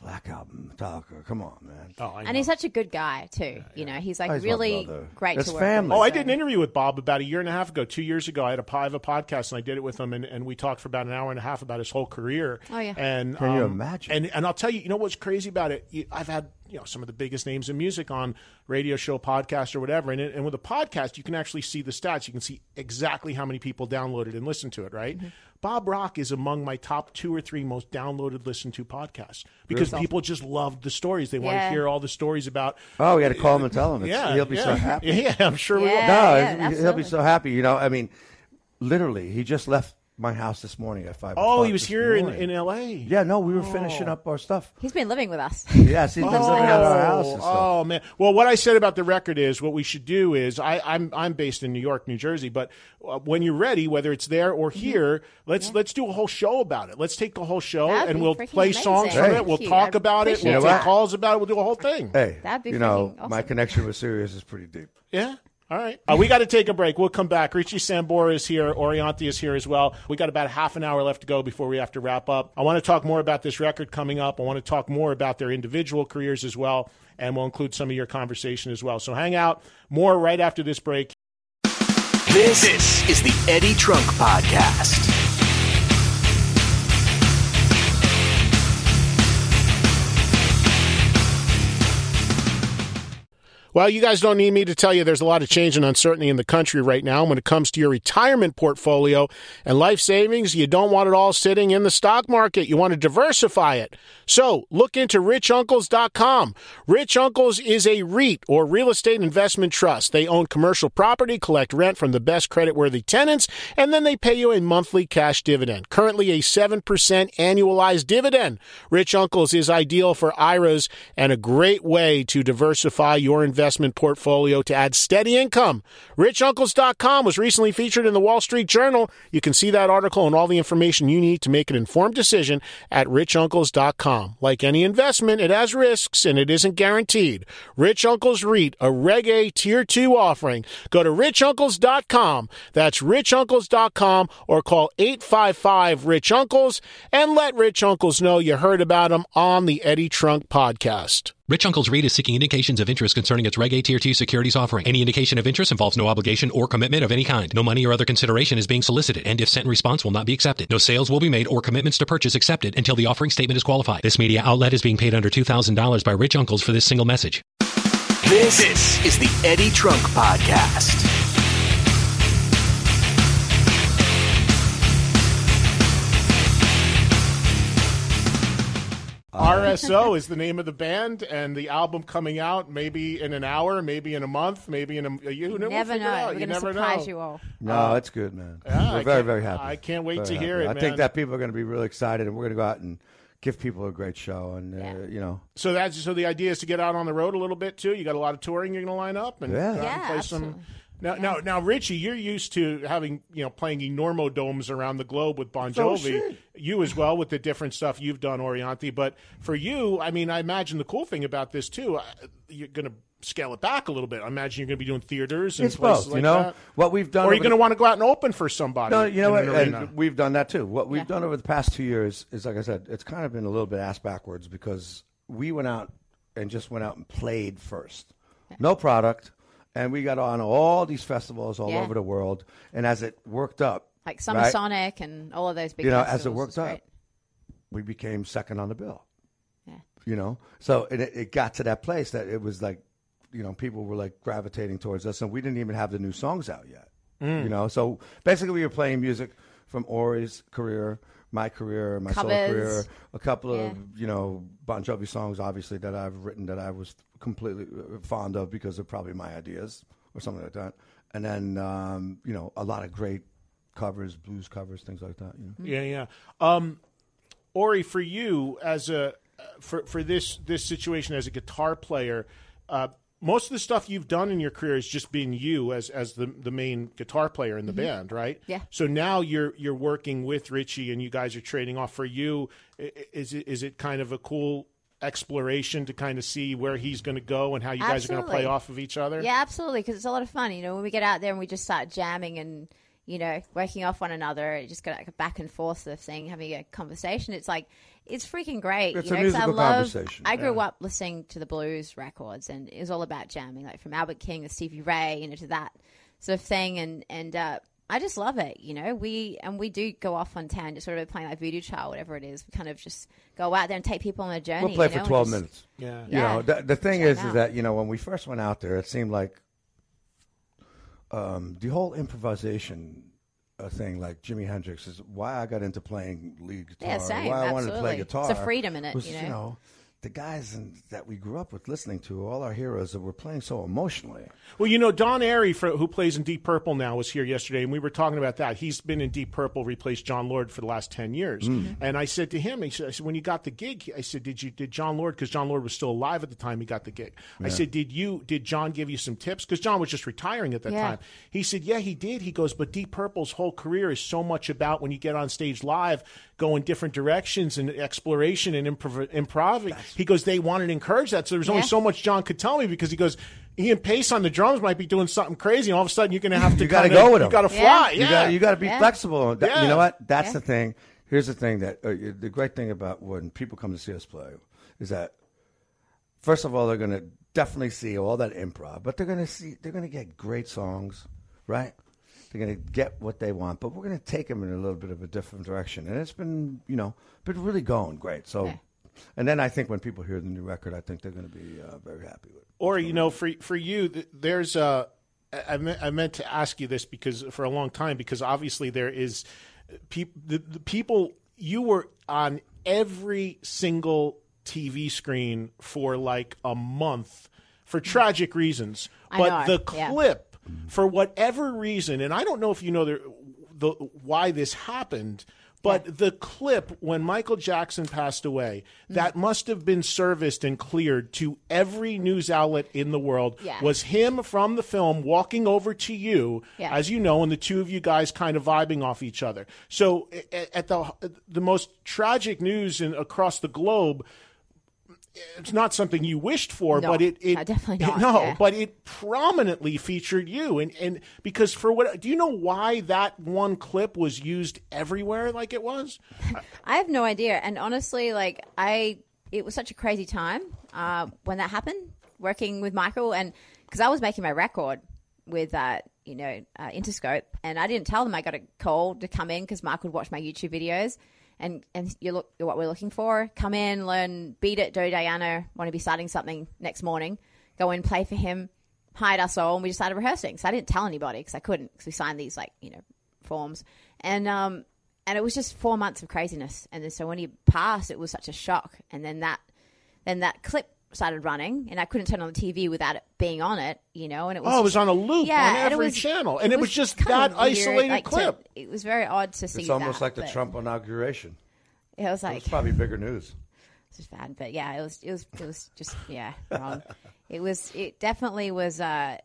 Black Album, Metallica. Come on, man. Oh, I And he's such a good guy too. You know, he's like He's my really brother. great That's to work family. with. Oh, I so- did an interview with Bob about a year and a half ago, two years ago. I had a I have a podcast and I did it with him, and, and we talked for about an hour and a half about his whole career. Oh, yeah. And Can you um, imagine? And and I'll tell you, you know what's crazy about it? You- I've had you know some of the biggest names in music on radio show, podcast, or whatever. And it, and with a podcast, you can actually see the stats. You can see exactly how many people downloaded and listened to it. Right? Mm-hmm. Bob Rock is among my top two or three most downloaded, listened to podcasts because people just loved the stories. They want to hear all the stories about. Oh, we had to call him and tell him. It's, Yeah, he'll be yeah. so happy. Yeah, I'm sure we will. No, yeah, he'll be so happy. You know, I mean, literally, he just left my house this morning at five. Oh, he was here in, in L.A. Yeah, no, we were finishing up our stuff. He's been living with us. Yes, he's been living at our house and stuff. Oh man! Well, what I said about the record is what we should do is I, I'm I'm based in New York, New Jersey, but uh, when you're ready, whether it's there or Mm-hmm. here, let's let's do a whole show about it. Let's take the whole show That'd and we'll play amazing. songs from it. We'll Thank talk I about it. We'll that. take calls about it. We'll do a whole thing. Hey, That'd be you know, freaking my connection with Sirius is pretty deep. Yeah. All right. Uh, we got to take a break. We'll come back. Richie Sambora is here. Orianthi is here as well. We got about half an hour left to go before we have to wrap up. I want to talk more about this record coming up. I want to talk more about their individual careers as well, and we'll include some of your conversation as well. So hang out. More right after this break. This, this is the Eddie Trunk Podcast. Well, you guys don't need me to tell you there's a lot of change and uncertainty in the country right now. When it comes to your retirement portfolio and life savings, you don't want it all sitting in the stock market. You want to diversify it. So look into richuncles.com. Rich Uncles is a REIT or real estate investment trust. They own commercial property, collect rent from the best credit-worthy tenants, and then they pay you a monthly cash dividend. Currently a 7% annualized dividend. Rich Uncles is ideal for IRAs and a great way to diversify your investment portfolio to add steady income. RichUncles.com was recently featured in the Wall Street Journal. You can see that article and all the information you need to make an informed decision at RichUncles.com. Like any investment, it has risks and it isn't guaranteed. Rich Uncles REIT, a Reg A Tier 2 offering. Go to RichUncles.com. That's RichUncles.com or call 855 Rich Uncles and let Rich Uncles know you heard about them on the Eddie Trunk podcast. Rich Uncle's REIT is seeking indications of interest concerning its Reg A Tier 2 securities offering. Any indication of interest involves no obligation or commitment of any kind. No money or other consideration is being solicited, and if sent in response will not be accepted. No sales will be made or commitments to purchase accepted until the offering statement is qualified. This media outlet is being paid under $2,000 by Rich Uncles for this single message. This, this is the Eddie Trunk Podcast. RSO is the name of the band, and the album coming out maybe in an hour, maybe in a month, maybe in a you You never we'll it know. out. We're You going to never surprise know. you all. No, it's good, man. yeah, we're I very, can't- very happy. I can't wait Very to hear it, I man. think that people are going to be really excited, and we're going to go out and give people a great show. And uh, you know, So that's so the idea is to get out on the road a little bit too. You got a lot of touring you're going to line up and, Yeah. go and Yeah, play absolutely. some. Now, now, now, Richie, you're used to having you know playing enormo domes around the globe with Bon Oh, Jovi. shit. you as well with the different stuff you've done, Orianthi. But for you, I mean, I imagine the cool thing about this too, uh, you're going to scale it back a little bit. I imagine you're going to be doing theaters and it's places both. like you know that. what we've done. Or are you over going to want to go out and open for somebody? No, you know what? an? And we've done that too. What we've Yeah. done over the past two years is, like I said, it's kind of been a little bit ass backwards because we went out and just went out and played first. No product. And we got on all these festivals all Yeah. over the world. And as it worked up, Like Summer right, Sonic and all of those big you know, as it worked It's up, great. we became second on the bill. Yeah. You know, so it, it got to that place that it was like, you know, people were like gravitating towards us, and we didn't even have the new songs out yet. Mm. You know, so basically we were playing music from Ori's career, my career, my solo career, a couple Yeah. of you know Bon Jovi songs, obviously that I've written that I was completely uh, fond of because of probably my ideas or something like that, and then um, you know a lot of great covers, blues covers, things like that. You know? Yeah, yeah. Um, Ori, for you as a for for this this situation as a guitar player, uh, most of the stuff you've done in your career has just been you as as the the main guitar player in the mm-hmm. band, right? Yeah. So now you're you're working with Richie, and you guys are trading off. For you, is it is it kind of a cool exploration to kind of see where he's going to go and how you guys are going to play off of each other? Yeah, absolutely, because it's a lot of fun. You know, when we get out there and we just start jamming and you know, working off one another, just got like a back and forth sort of thing, having a conversation. It's like it's freaking great. It's you a know, 'cause I love. conversation, I grew yeah. up listening to the blues records, and it was all about jamming, like from Albert King to Stevie Ray, you know, to that sort of thing, and and uh, I just love it. You know, we and we do go off on town, just sort of playing like Voodoo Child, whatever it is. We kind of just go out there and take people on a journey. We'll play you know, for 12 just- minutes. Yeah. You know, the, the thing Check is, it is out. that, you know, when we first went out there, it seemed like um, the whole improvisation uh, thing, like Jimi Hendrix, is why I got into playing lead guitar. Yeah, same, why I wanted to absolutely. play It's a freedom in it, was, you know? The guys in, that we grew up with listening to, all our heroes that were playing so emotionally. Well, you know, Don Airey, for, who plays in Deep Purple now, was here yesterday, and we were talking about that. He's been in Deep Purple, replaced Jon Lord for the last ten years. Mm. And I said to him, I said, I said, when you got the gig, I said, did you did Jon Lord because Jon Lord was still alive at the time he got the gig? I Yeah. said, did you did Jon give you some tips because Jon was just retiring at that Yeah. time? He said, yeah, he did. He goes, but Deep Purple's whole career is so much about when you get on stage live, go in different directions and exploration and improv. improv. He goes, they wanted to encourage that, so there's only so much Jon could tell me because he goes. Ian Paice on the drums might be doing something crazy, and all of a sudden you're going to have to You got to go with him. You got to fly. You Yeah, got you got to be Yeah. flexible. Yeah. You know what? That's Yeah. the thing. Here's the thing that uh, the great thing about when people come to see us play is that first of all they're going to definitely see all that improv, but they're going to see they're going to get great songs, right? They're going to get what they want, but we're going to take them in a little bit of a different direction, and it's been you know been really going great. So. Yeah. And then I think when people hear the new record, I think they're going to be uh, very happy with it. Or you know, for for you, th- there's uh, I, I meant, I meant to ask you this because for a long time, because obviously there is peop, the, the people you were on every single TV screen for like a month for tragic reasons, I but know, the clip for whatever reason, and I don't know if you know the, the why this happened. But the clip when Michael Jackson passed away, Mm. that must have been serviced and cleared to every news outlet in the world. Yeah. Was him from the film walking over to you, Yeah. as you know, and the two of you guys kind of vibing off each other. So at the the most tragic news in, across the globe, it's not something you wished for, No, but it, it definitely not, no, yeah. but it prominently featured you, and and because for what do you know why that one clip was used everywhere like it was? I have no idea. And honestly, like I, it was such a crazy time uh, when that happened. Working with Michael, and because I was making my record with, uh, you know, uh, Interscope, and I didn't tell them I got a call to come in because Michael would watch my YouTube videos. And and you look what we're looking for. Come in, learn, beat it, do Diana. Want to be starting something next morning. Go in, play for him. Hired us all, and we just started rehearsing. So I didn't tell anybody because I couldn't because we signed these like you know forms. And um, and it was just four months of craziness. And then so when he passed, it was such a shock. And then that, then that clip started running, and I couldn't turn on the TV without it being on it, you know. And it was Oh, it was on a loop yeah, on and every was- channel, and it was just that weird, isolated like, to- clip. it was very odd to see. It's almost that, like the Trump inauguration. It was like It like was probably bigger news. it's just bad, but yeah, it was it was it was just yeah wrong. it was it definitely was uh,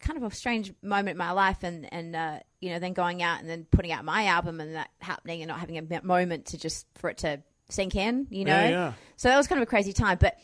kind of a strange moment in my life, and and uh, you know then going out and then putting out my album and that happening and not having a moment to just for it to sink in, you know. Yeah, yeah. So that was kind of a crazy time, but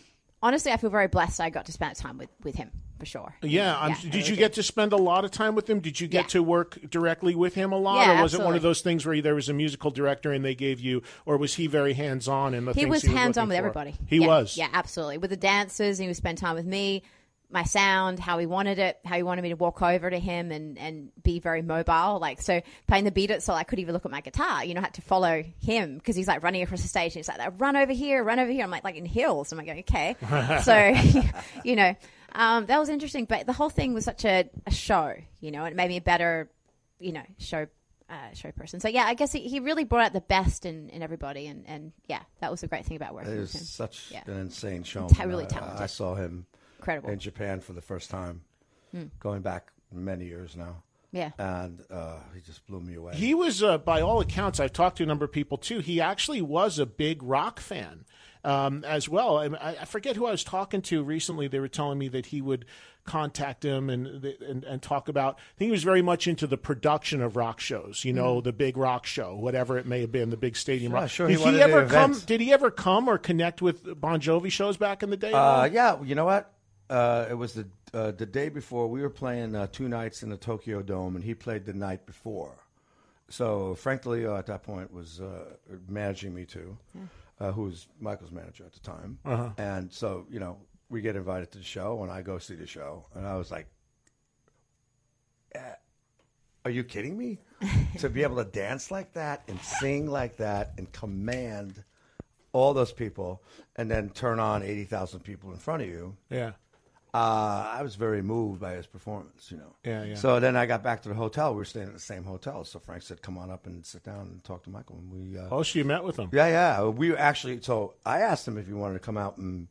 honestly, I feel very blessed. I got to spend time with with him for sure. Yeah, I'm, I did really you get to spend a lot of time with him? Did you get Yeah. to work directly with him a lot, Yeah, or was it one of those things where there was a musical director and they gave you, or was he very hands on in the he things was he hands on with for? everybody. He Yeah, was. Yeah, absolutely. With the dancers, he would spend time with me, my sound, how he wanted it, how he wanted me to walk over to him and, and be very mobile. Like, so playing the beat it so I could even look at my guitar. You know, I had to follow him because he's like running across the stage and he's like, run over here, run over here. I'm like, like in hills. I'm like, okay. so, you know, um, that was interesting. But the whole thing was such a, a show, you know, it made me a better, you know, show uh, show person. So yeah, I guess he, he really brought out the best in, in everybody, and, and yeah, that was a great thing about working It with him. is such Yeah. an insane show. Ta- really talented. I saw him Incredible. in Japan for the first time, Hmm. going back many years now. Yeah. and uh, he just blew me away. He was, uh, by all accounts, I've talked to a number of people too. He actually was a big rock fan um, as well. I, I forget who I was talking to recently. They were telling me that he would contact him and and, and talk about. I think he was very much into the production of rock shows. You know, the big rock show, whatever it may have been, the big stadium Sure, rock. sure, did he he, wanted to ever come? events. Did he ever come or connect with Bon Jovi shows back in the day? at Uh, yeah, you know what? Uh, it was the uh, the day before we were playing uh, two nights in the Tokyo Dome, and he played the night before. so Frank DiLeo at that point was uh, managing me too, uh, who was Michael's manager at the time. Uh-huh. And so, you know, we get invited to the show, and I go see the show, and I was like, "Uh, "Are you kidding me? to be able to dance like that and sing like that and command all those people, and then turn on eighty thousand people in front of you." Yeah. Uh, I was very moved by his performance, you know. Yeah, yeah. So then I got back to the hotel. We were staying at the same hotel. So Frank said, "Come on up and sit down and talk to Michael." And we, uh, Oh, so you met with him? yeah, yeah. We were actually. So I asked him if he wanted to come out and,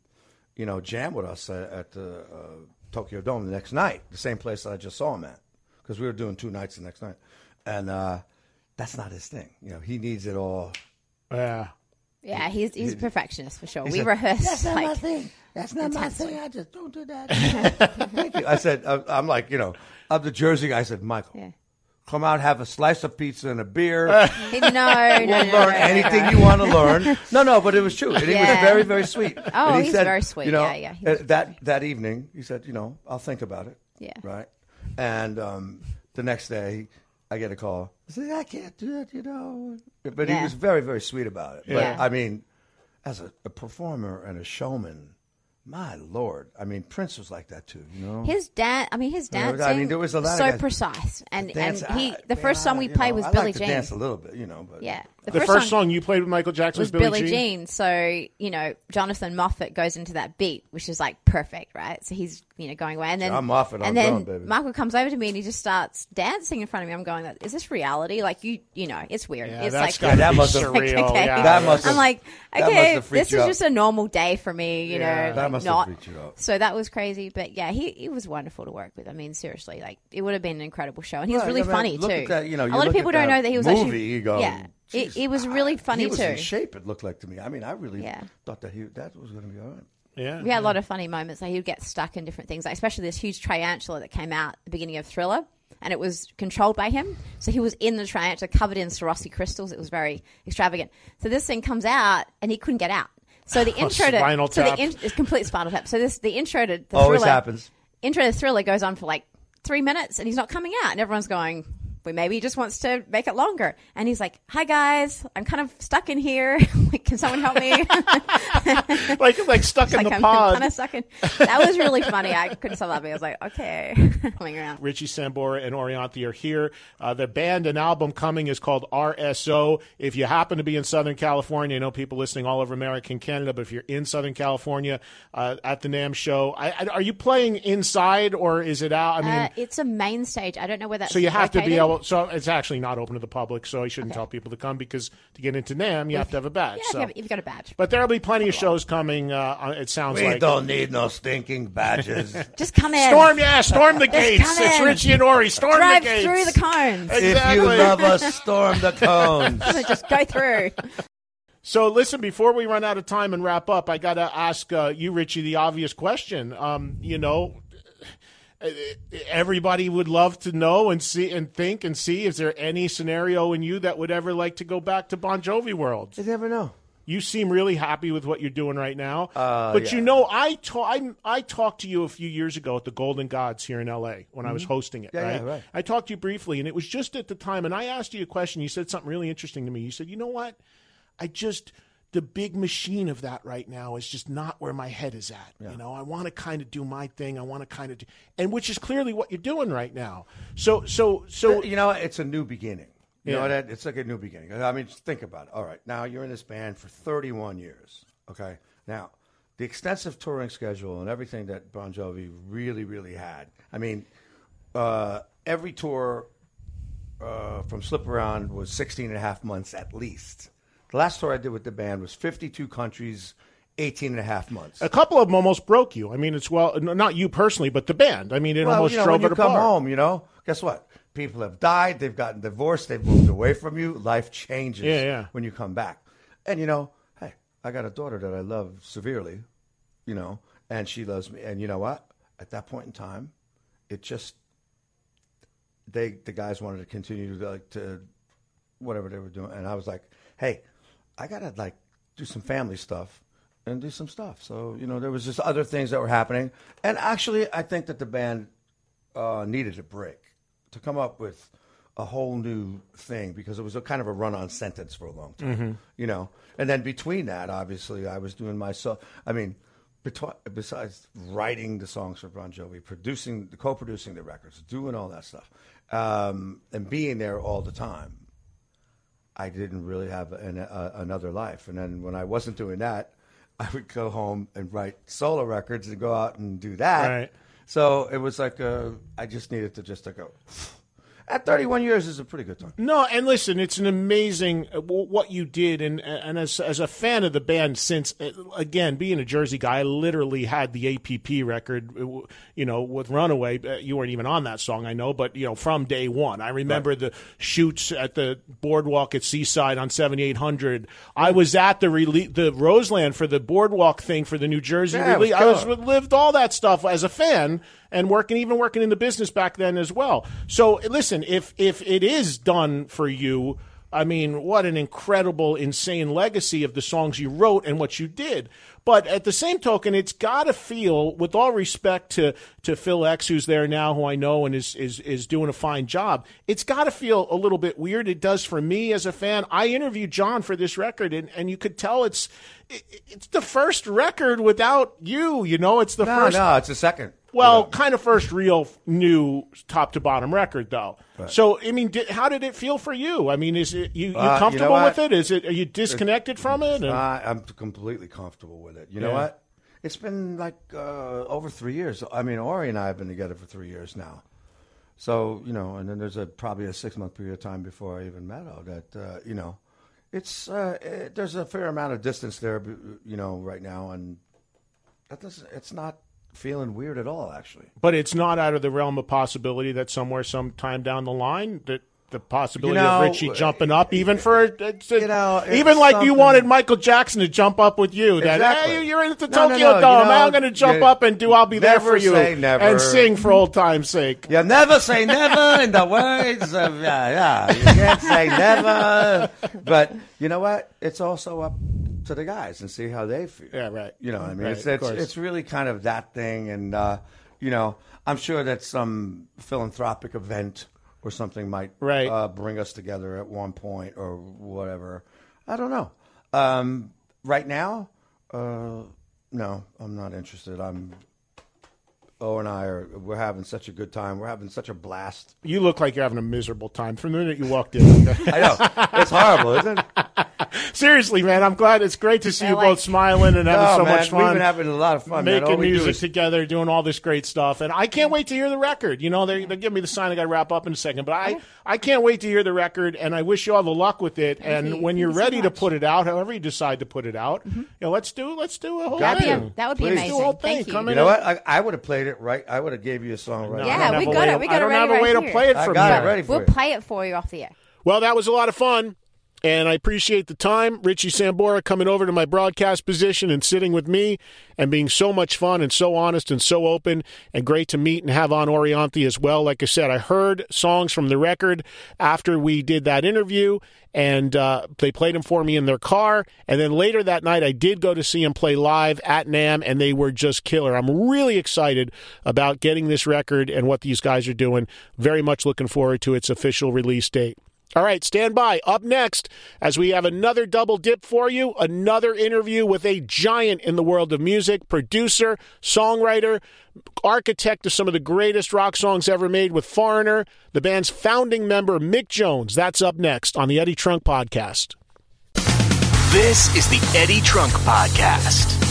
you know, jam with us at, at the uh, Tokyo Dome the next night, the same place that I just saw him at, because we were doing two nights the next night, and uh, that's not his thing. You know, he needs it all. Yeah. Yeah, he's he's a perfectionist for sure. He we said, rehearsed That's not like my thing. That's not my thing. I just don't do that. Thank you. I said, uh, I'm like, you know, I'm the Jersey guy. I said, Michael, Yeah. come out, have a slice of pizza and a beer. He- no, no, we'll no, learn no, no, anything no. you want to learn. No, no, but it was true. And he Yeah. was very, very sweet. Oh, And he he's said, very sweet. You know, Yeah, yeah, he uh, was- that that evening, he said, you know, I'll think about it. Yeah. Right. And um, the next day, I get a call. I said, I can't do it, you know. But he Yeah. was very, very sweet about it. But Yeah. I mean, as a, a performer and a showman, my lord. I mean, Prince was like that too. You know. His dance, I mean, his You know, dancing, I mean, there was a lot of so guys- precise, and Dance, and he, I- the first song we you played know, was I Billie like to Jean. dance a little bit, you know. But Yeah, The, first, song, you played with Michael Jackson was was Billie Jean. So you know, Jonathan Moffett goes into that beat, which is like perfect, right? So he's you know going away, and then John Moffett on and then drum, baby. Michael comes over to me and he just starts dancing in front of me. I'm going, is this reality? Like you, you know, it's weird. Yeah, it's that's like gotta that must have- surreal. okay. Yeah. That must I'm like, okay, this is just a normal day for me, you know. That like, must not. freaked you out. So that was crazy, but yeah, he, he was wonderful to work with. I mean, seriously, like it would have been an incredible show, and he was Right, really I mean, funny look too. at that, you know, a you lot of look people at don't that know that he was movie, actually. you go, yeah, it, it was really funny he was too. in shape. It looked like to me. I mean, I really Yeah. thought that he that was going to be all right. Yeah. We had a lot of funny moments. Like he would get stuck in different things, like especially this huge tarantula that came out at the beginning of Thriller, and it was controlled by him. So he was in the tarantula, covered in Swarovski crystals. It was very extravagant. So this thing comes out, and he couldn't get out. So the oh, intro to Spinal so the tap. in, it's complete spinal tap. So this the intro to the Always thriller, happens. Intro to Thriller goes on for like three minutes, and he's not coming out, and everyone's going. Well, maybe he just wants to make it longer. And he's like, "Hi guys, I'm kind of stuck in here. like, can someone help me?" like like stuck in like the I'm pod. kind of stuck in. That was really funny. I couldn't stop laughing. I was like, okay, coming around. Richie Sambora and Orianthi are here. Uh, their band and album coming is called RSO. If you happen to be in Southern California, I know people listening all over America and Canada, but if you're in Southern California uh, at the NAMM show, I, I, are you playing inside or is it out? I mean, Uh, it's a main stage. I don't know where that's. so you have to be located. able. So it's actually not open to the public. So I shouldn't tell people to come because to get into NAMM, you have to have a badge. Yeah, so. you have, if you've got a badge, But there'll be plenty of shows coming. Uh, it sounds We like. We don't need no stinking badges. just come in. Storm, yeah, storm the Just gates. come It's. Richie and Ori. Storm Drive the gates. Drive through the cones. if you Exactly. love us, storm the cones. just go through. So listen, before we run out of time and wrap up, I got to ask uh, you, Richie, the obvious question. Um, you know, everybody would love to know and see and think and see. Is there any scenario in you that would ever like to go back to Bon Jovi world? You never know. You seem really happy with what you're doing right now, Uh, but you know, I, ta- I I talked to you a few years ago at the Golden Gods here in L.A. when I was hosting it. Mm-hmm. Yeah, right? yeah, right. I talked to you briefly, and it was just at the time. And I asked you a question. You said something really interesting to me. You said, "You know what? I just." The big machine of that right now is just not where my head is at. You know, I want to kind of do my thing. I want to kind of do, and which is clearly what you're doing right now. So, so, so, you know, it's a new beginning. You know Yeah. that it's like a new beginning. I mean, think about it. All right, now you're in this band for 31 years. Okay, now the extensive touring schedule and everything that Bon Jovi really, really had. I mean, uh, every tour uh, from Slip Around was 16 and a half months at least. The last tour I did with the band was 52 countries, 18 and a half months. a couple of them almost broke you. I mean, it's well, not you personally, but the band. I mean, it well, almost you know, drove when it you come apart. home, you know, guess what? People have died. They've gotten divorced. They've moved away from you. Life changes Yeah, yeah. when you come back. And you know, hey, I got a daughter that I love severely, you know, and she loves me. And you know what? At that point in time, it just they the guys wanted to continue to like to whatever they were doing, and I was like, hey, I gotta like do some family stuff and do some stuff. So you know, there was just other things that were happening, and actually, I think that the band uh, needed a break to come up with a whole new thing because it was a kind of a run on sentence for a long time, Mhm. you know. And then between that, obviously, I was doing my so. I mean, betwi- besides writing the songs for Bon Jovi, producing, co-producing the records, doing all that stuff, um, and being there all the time, I didn't really have an, uh, another life. And then when I wasn't doing that, I would go home and write solo records and go out and do that. Right. So it was like uh, I just needed to just to go. At 31 years is a pretty good time. No, and listen, it's an amazing uh, w- what you did, and and as as a fan of the band, since uh, again being a Jersey guy, I literally had the APP record, uh, you know, with Runaway. Uh, You weren't even on that song, I know, but you know, from day one, I remember the shoots at the boardwalk at Seaside on seventy eight hundred. I was at the rele- the Roseland for the boardwalk thing for the New Jersey Yeah, release. I was lived all that stuff as a fan and working even working in the business back then as well. So listen, if if it is done for you, I mean, what an incredible, insane legacy of the songs you wrote and what you did. But at the same token, it's got to feel, with all respect to, to Phil X, who's there now, who I know and is, is, is doing a fine job, it's got to feel a little bit weird. It does for me as a fan. I interviewed John for this record, and, and you could tell it's it, it's the first record without you. You know, it's the no, first. no, it's the second. Well, kind of first real new top to bottom record though. Right. So, I mean, did, how did it feel for you? I mean, is it you, you Uh, you know comfortable with it? Is it are you disconnected from it? I, I'm completely comfortable with it. You know what? It's been like uh, over three years. I mean, Ori and I have been together for three years now. So you know, and then there's a probably a six month period of time before I even met her. That uh, you know, it's uh, it, there's a fair amount of distance there. You know, right now, and that doesn't. It's not feeling weird at all. Actually, but it's not out of the realm of possibility that somewhere, sometime down the line, that the possibility You know, of Richie jumping up, even for uh, it's, you know, even like you wanted Michael Jackson to jump up with you. That Exactly. hey, you're in the No, no, Tokyo no, you Dome. know, I'm going to jump up and do. I'll be there for you say never. and sing for old time's sake. You never say never in the words of yeah, yeah. You can't say never. But you know what? It's also up to the guys and see how they feel. Yeah, right. You know what I mean? Right, it's it's, it's really kind of that thing, and uh, you know, I'm sure that some philanthropic event or something might Right. uh, bring us together at one point or whatever. I don't know. Um, right now, uh, no, I'm not interested. I'm. O and I are we're having such a good time. We're having such a blast. You look like you're having a miserable time from the minute you walked in. I know it's horrible, isn't it? Seriously, man, I'm glad. It's great to see you both smiling and having No, so man, much fun. we've been having a lot of fun, man. making All we do music is- together, doing all this great stuff, and I can't wait to hear the record. You know, they they give me the sign. I got to wrap up in a second, but I I can't wait to hear the record, and I wish you all the luck with it. and you. when you're you so ready to put it out, however you decide to put it out, mm-hmm. you know, let's do let's do a whole That'd be- thing. that would be Let's do a amazing. whole thing. Thank you. Come You in know and- what? I, I would have played it right. I would have gave you a song right. No, now. I Yeah, don't we have a got way it. to- We I got it don't ready have a right way to here. play it I from got here. ready for We'll you. play it for you off the air. Well, that was a lot of fun. And I appreciate the time. Richie Sambora coming over to my broadcast position and sitting with me and being so much fun and so honest and so open and great to meet and have on Orianthi as well. Like I said, I heard songs from the record after we did that interview and uh, they played them for me in their car. And then later that night, I did go to see him play live at NAMM and they were just killer. I'm really excited about getting this record and what these guys are doing. Very much looking forward to its official release date. All right, stand by. Up next, as we have another double dip for you, another interview with a giant in the world of music, producer, songwriter, architect of some of the greatest rock songs ever made with Foreigner, the band's founding member, Mick Jones. That's up next on the Eddie Trunk Podcast. This is the Eddie Trunk Podcast.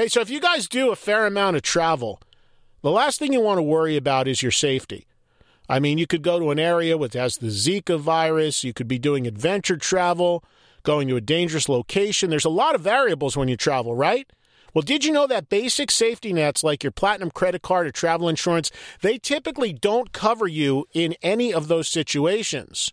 Hey, so if you guys do a fair amount of travel, the last thing you want to worry about is your safety. I mean, you could go to an area with has the Zika virus, you could be doing adventure travel, going to a dangerous location. There's a lot of variables when you travel, right? Well, did you know that basic safety nets like your platinum credit card or travel insurance, they typically don't cover you in any of those situations.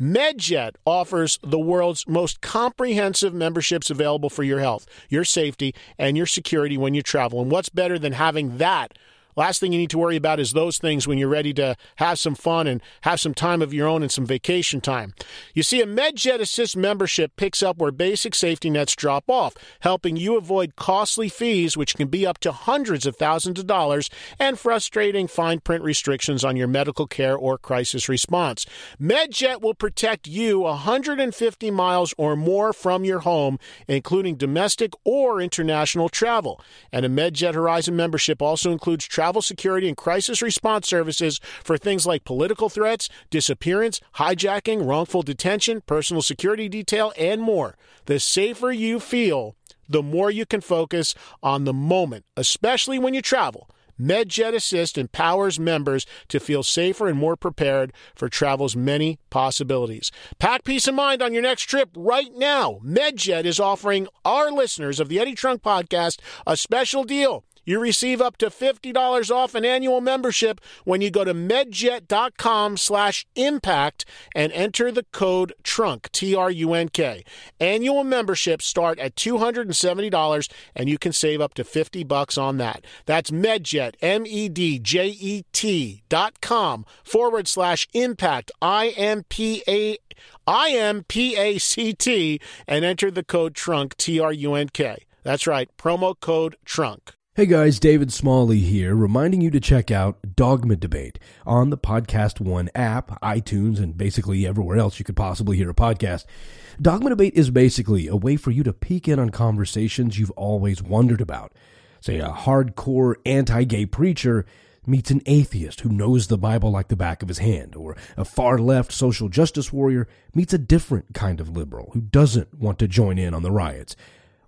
MedJet offers the world's most comprehensive memberships available for your health, your safety, and your security when you travel. And what's better than having that Last thing you need to worry about is those things when you're ready to have some fun and have some time of your own and some vacation time. You see, a MedJet Assist membership picks up where basic safety nets drop off, helping you avoid costly fees, which can be up to hundreds of thousands of dollars, and frustrating fine print restrictions on your medical care or crisis response. MedJet will protect you 150 miles or more from your home, including domestic or international travel. And a MedJet Horizon membership also includes travel security and crisis response services for things like political threats, disappearance, hijacking, wrongful detention, personal security detail, and more. The safer you feel, the more you can focus on the moment, especially when you travel. MedJet Assist empowers members to feel safer and more prepared for travel's many possibilities. Pack peace of mind on your next trip right now. MedJet is offering our listeners of the Eddie Trunk podcast a special deal. You receive up to $50 off an annual membership when you go to medjet.com slash impact and enter the code TRUNK, T-R-U-N-K. Annual memberships start at $270 and you can save up to 50 bucks on that. That's medjet, M-E-D-J-E-T dot com forward slash impact, I-M-P-A I-M-P-A-C-T and enter the code TRUNK, T-R-U-N-K. That's right, promo code TRUNK. Hey guys, David Smalley here, reminding you to check out Dogma Debate on the Podcast One app, iTunes, and basically everywhere else you could possibly hear a podcast. Dogma Debate is basically a way for you to peek in on conversations you've always wondered about. Say a hardcore anti-gay preacher meets an atheist who knows the Bible like the back of his hand, or a far left social justice warrior meets a different kind of liberal who doesn't want to join in on the riots.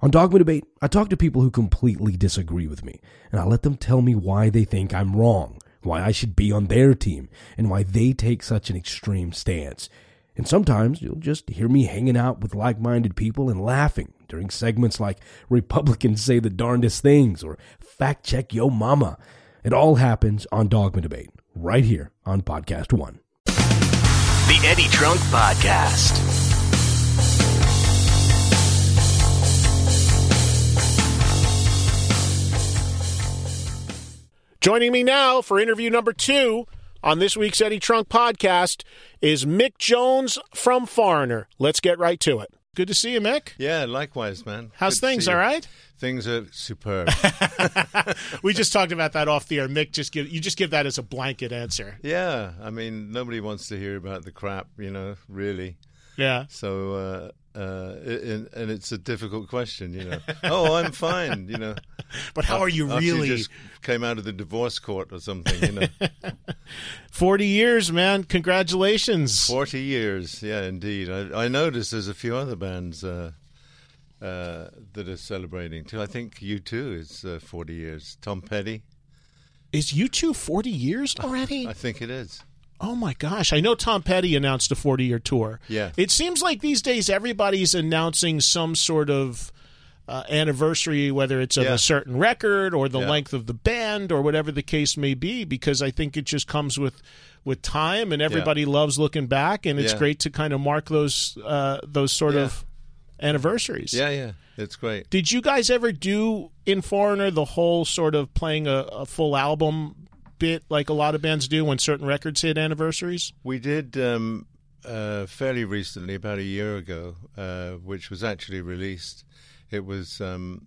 On Dogma Debate, I talk to people who completely disagree with me, and I let them tell me why they think I'm wrong, why I should be on their team, and why they take such an extreme stance. And sometimes you'll just hear me hanging out with like minded people and laughing during segments like Republicans say the darndest things or fact check yo mama. It all happens on Dogma Debate, right here on Podcast One. The Eddie Trunk Podcast. Joining me now for interview number two on this week's Eddie Trunk podcast is Mick Jones from Foreigner. Let's get right to it. Good to see you, Mick. Yeah, likewise, man. How's Good things? All right. Things are superb. we just talked about that off the air. Mick, just give you just give that as a blanket answer. yeah, I mean, nobody wants to hear about the crap, you know, really. Yeah. So, uh, uh, and, and it's a difficult question, you know. oh, I'm fine, you know. But how are you After really? just came out of the divorce court or something, you know. Forty years, man. Congratulations. 40 years, yeah, indeed. I, I noticed there's a few other bands uh, uh, that are celebrating too. I think U2 is uh, 40 years. Tom Petty. Is U2 forty years already? I think it is. Oh my gosh! I know Tom Petty announced a forty-year tour. Yeah. It seems like these days everybody's announcing some sort of uh, anniversary, whether it's of Yeah. a certain record or the Yeah. length of the band or whatever the case may be, because I think it just comes with with time, and everybody loves looking back, and it's Yeah. great to kind of mark those uh, those sort Yeah. of anniversaries. Yeah, yeah, it's great. Did you guys ever do in Foreigner the whole sort of playing a, a full album bit like a lot of bands do when certain records hit anniversaries? We did um, uh, fairly recently, about a year ago, uh, which was actually released. It was um,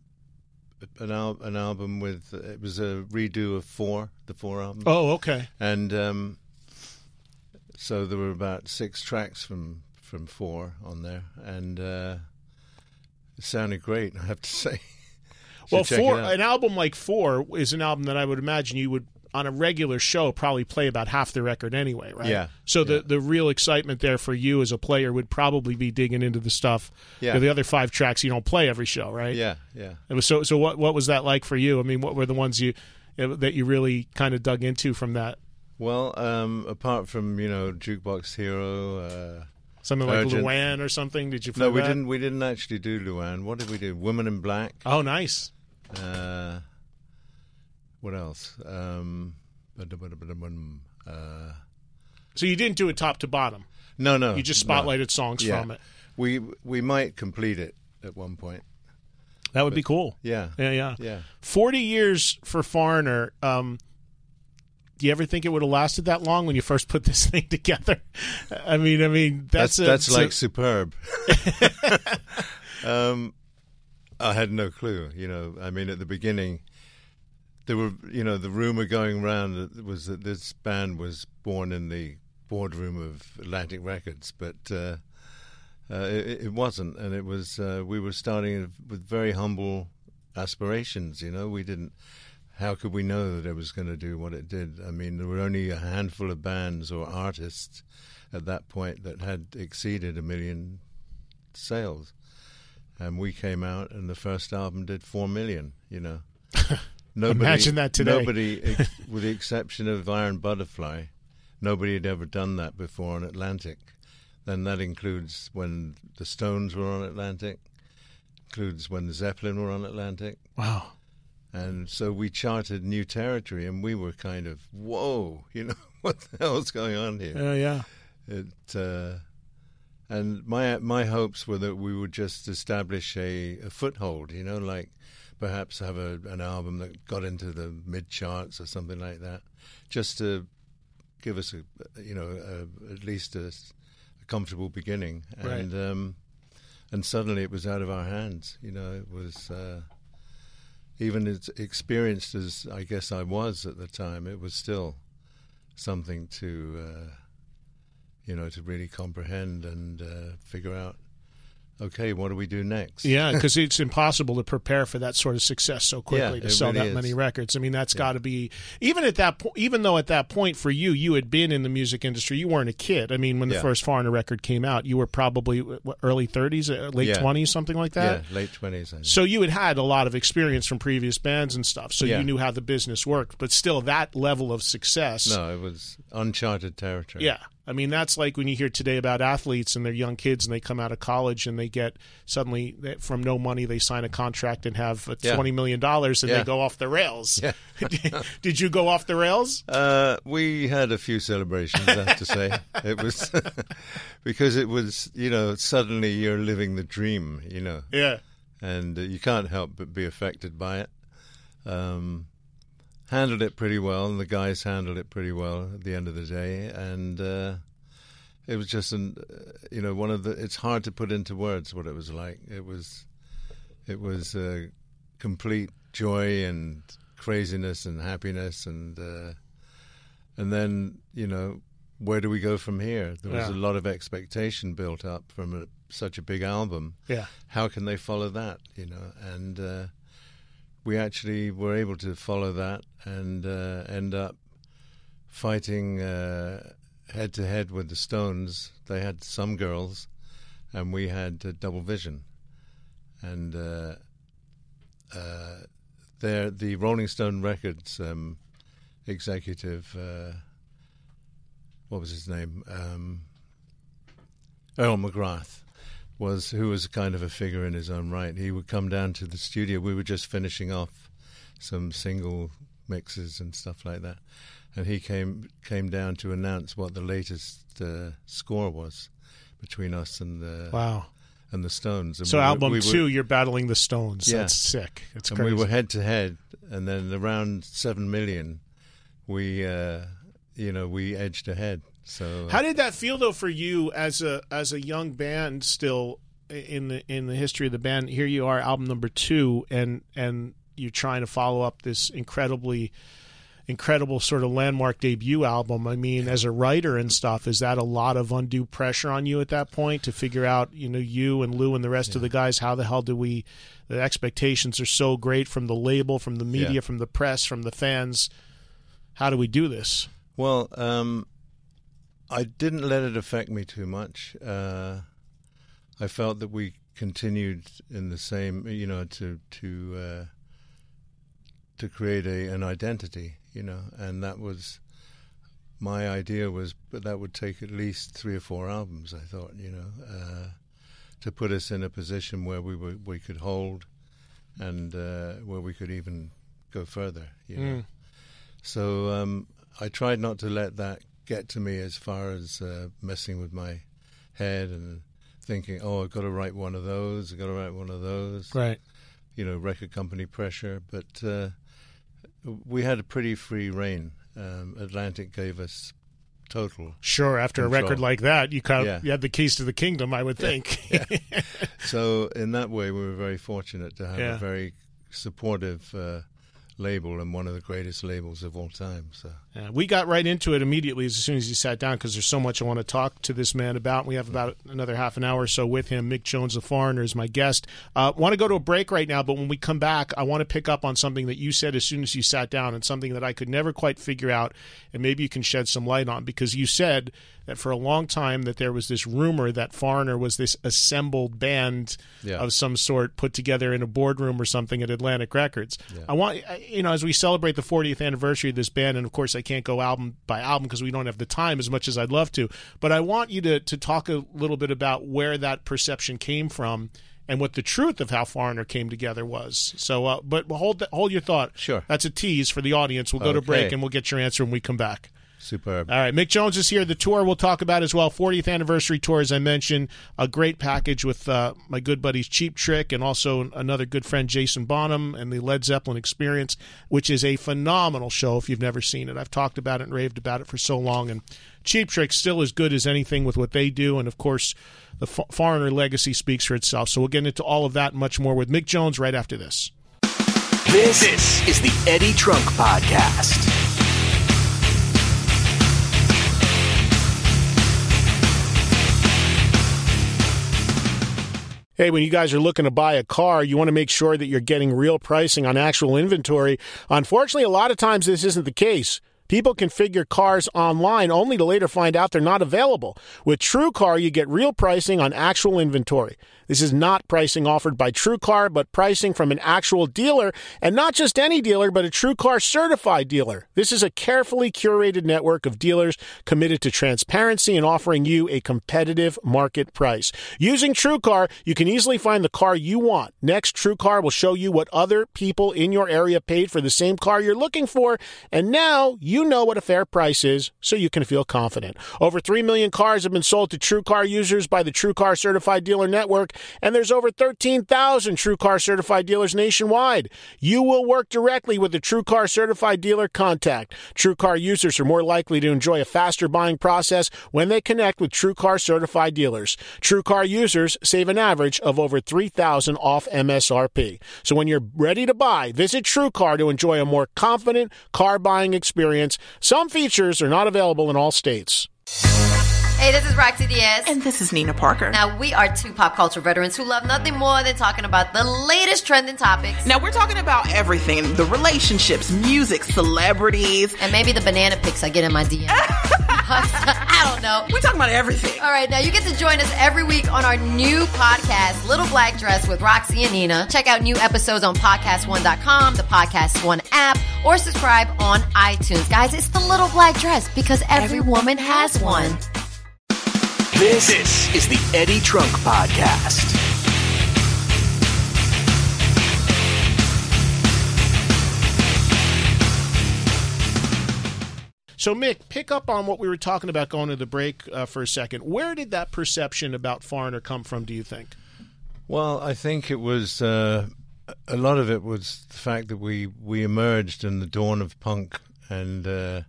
an, al- an album with it was a redo of four, the four album. Oh, okay. and um, so there were about six tracks from from four on there, and uh, it sounded great. I have to say. Well, four an album like Four is an album that I would imagine you would on a regular show probably play about half the record anyway, right? Yeah, So the the real excitement there for you as a player would probably be digging into the stuff. Yeah. The other five tracks you don't play every show, right? Yeah, yeah. It was so so. What what was that like for you? I mean, what were the ones you that you really kind of dug into from that? Well, um, apart from you know Jukebox Hero, uh, Something like Urgent- Luanne or something? Did you play No, we that? didn't. We didn't actually do Luanne. What did we do? Woman in Black. Oh, nice. Uh, what else? Um, uh, So you didn't do it top to bottom. no, no. You just no. spotlighted songs Yeah. from it. We we might complete it at one point. That would be cool. Yeah. Yeah, yeah. Yeah. 40 years for Foreigner. Um, do you ever think it would have lasted that long when you first put this thing together? I mean, I mean that's that's, a, that's a- like superb. um, I had no clue. You know, I mean, at the beginning, there were you know the rumor going around was that this band was born in the boardroom of Atlantic Records, but. Uh, uh, it, it wasn't, and it was. Uh, we were starting with very humble aspirations. You know, we didn't. How could we know that it was going to do what it did? I mean, there were only a handful of bands or artists at that point that had exceeded a million sales, and we came out, and the first album did four million. You know, nobody, Imagine that today. Nobody, ex- with the exception of Iron Butterfly, nobody had ever done that before on Atlantic. Then that includes when the Stones were on Atlantic, includes when the Zeppelin were on Atlantic. Wow. And so we charted new territory, and we were kind of, whoa, you know, what the hell's going on here? Yeah, yeah. It, uh, and my my hopes were that we would just establish a, a foothold, you know, like perhaps have a, an album that got into the mid charts or something like that, just to give us a, you know, a, at least a, a comfortable beginning. Right. And um, and suddenly it was out of our hands. You know, it was. Uh, even as experienced as I guess I was at the time, it was still something to, uh, you know, to really comprehend and uh, figure out. Okay, what do we do next? Yeah, because it's impossible to prepare for that sort of success so quickly Yeah, to sell really that many records. I mean, that's got to be even at that point. Even though at that point for you, you had been in the music industry, you weren't a kid. I mean, when the Yeah. first Foreigner record came out, you were probably what, early thirties, uh, late Yeah. twenties, something like that. Yeah, late twenties. So you had had a lot of experience from previous bands and stuff, so Yeah. you knew how the business worked. But still, that level of success, No, it was uncharted territory. yeah. I mean, that's like when you hear today about athletes and they're young kids and they come out of college and they get suddenly from no money they sign a contract and have uh, Yeah. twenty million dollars and Yeah. they go off the rails. Yeah. Did you go off the rails? Uh, we had a few celebrations, I have to say. It was because it was, you know, suddenly you're living the dream, you know. Yeah. And uh, you can't help but be affected by it. Um, handled it pretty well, and the guys handled it pretty well at the end of the day. And uh, it was just, an, uh, you know, one of the. It's hard to put into words what it was like. It was, it was uh, complete joy and craziness and happiness and uh, and then you know where do we go from here there was Yeah. a lot of expectation built up from a, such a big album Yeah. how can they follow that you know and uh, we actually were able to follow that and uh, end up fighting head to head with the Stones. They had some girls, and we had uh, Double Vision, and uh, uh, there the Rolling Stone Records um, executive. Uh, what was his name? Um, Earl McGrath was who was kind of a figure in his own right. He would come down to the studio. We were just finishing off some single mixes and stuff like that, and he came came down to announce what the latest uh, score was between us and the Wow. and the Stones. And So we album we were- two, you're battling the Stones. Yeah. That's sick. It's and crazy. we were head to head, and then around seven million, we uh, you know we edged ahead. So How did that feel though for you as a as a young band still in the in the history of the band? Here you are, album number two, and and you're trying to follow up this incredibly incredible sort of landmark debut album. I mean, as a writer and stuff, is that a lot of undue pressure on you at that point to figure out, you know, you and Lou and the rest of the guys, how the hell do we? The expectations are so great from the label, from the media, Yeah. from the press, from the fans. How do we do this? Well, um, I didn't let it affect me too much. Uh, I felt that we continued in the same, you know, to to uh, to create a an identity, you know, and that was my idea was, but that would take at least three or four albums. I thought, you know, uh, to put us in a position where we were we could hold, and uh, where we could even go further, you know. Mm. So um, I tried not to let that get to me as far as uh, messing with my head and thinking, oh, I've got to write one of those, I've got to write one of those. Right. You know, record company pressure. But uh, we had a pretty free reign. um, Atlantic gave us total. Sure, after control. a record like that, you kind of, Yeah. you had the keys to the kingdom, I would think. So in that way, we were very fortunate to have Yeah. a very supportive uh, label and one of the greatest labels of all time. So Yeah, we got right into it immediately as soon as he sat down because there's so much I want to talk to this man about. We have about another half an hour or so with him. Mick Jones, the foreigner, is my guest. Uh, want to go to a break right now, but when we come back, I want to pick up on something that you said as soon as you sat down and something that I could never quite figure out, and maybe you can shed some light on because you said that for a long time that there was this rumor that Foreigner was this assembled band Yeah. of some sort put together in a boardroom or something at Atlantic Records. Yeah. I want you know as we celebrate the 40th anniversary of this band, and of course I can't go album by album because we don't have the time as much as I'd love to. But I want you to to talk a little bit about where that perception came from. And what the truth of how Foreigner came together was. So, uh, but hold hold your thought. Sure. That's a tease for the audience. We'll go to break and we'll get your answer when we come back. Superb. All right, Mick Jones is here. The tour we'll talk about as well. 40th anniversary tour, as I mentioned, a great package with uh, my good buddies Cheap Trick and also another good friend Jason Bonham and the Led Zeppelin Experience, which is a phenomenal show. If you've never seen it, I've talked about it and raved about it for so long. And Cheap Trick still as good as anything with what they do, and of course, the F- Foreigner legacy speaks for itself. So we'll get into all of that and much more with Mick Jones right after this. This, is the Eddie Trunk Podcast. Hey, when you guys are looking to buy a car, you want to make sure that you're getting real pricing on actual inventory. Unfortunately, a lot of times this isn't the case. People configure cars online only to later find out they're not available. With TrueCar, you get real pricing on actual inventory. This is not pricing offered by TrueCar, but pricing from an actual dealer, and not just any dealer, but a TrueCar certified dealer. This is a carefully curated network of dealers committed to transparency and offering you a competitive market price. Using TrueCar, you can easily find the car you want. Next, TrueCar will show you what other people in your area paid for the same car you're looking for, and now you know what a fair price is, so you can feel confident. Over 3 million cars have been sold to TrueCar users by the TrueCar Certified Dealer Network, and there's over 13,000 TrueCar Certified dealers nationwide. You will work directly with the TrueCar Certified Dealer contact. TrueCar users are more likely to enjoy a faster buying process when they connect with TrueCar Certified dealers. TrueCar users save an average of over 3,000 off MSRP. So when you're ready to buy, visit TrueCar to enjoy a more confident car buying experience. Some features are not available in all states. Hey, this is Roxy Diaz. And this is Nina Parker. Now, we are two pop culture veterans who love nothing more than talking about the latest trending topics. Now we're talking about everything the relationships, music, celebrities. And maybe the banana pics I get in my DM. I don't know. We're talking about everything. All right, now you get to join us every week on our new podcast, Little Black Dress with Roxy and Nina. Check out new episodes on podcast1.com, the Podcast One app, or subscribe on iTunes. Guys, it's the Little Black Dress because every woman has one. This, is the Eddie Trunk Podcast. So, Mick, pick up on what we were talking about going to the break uh, for a second. Where did that perception about Foreigner come from, do you think? Well, I think it was uh, a lot of it was the fact that we we emerged in the dawn of punk and uh,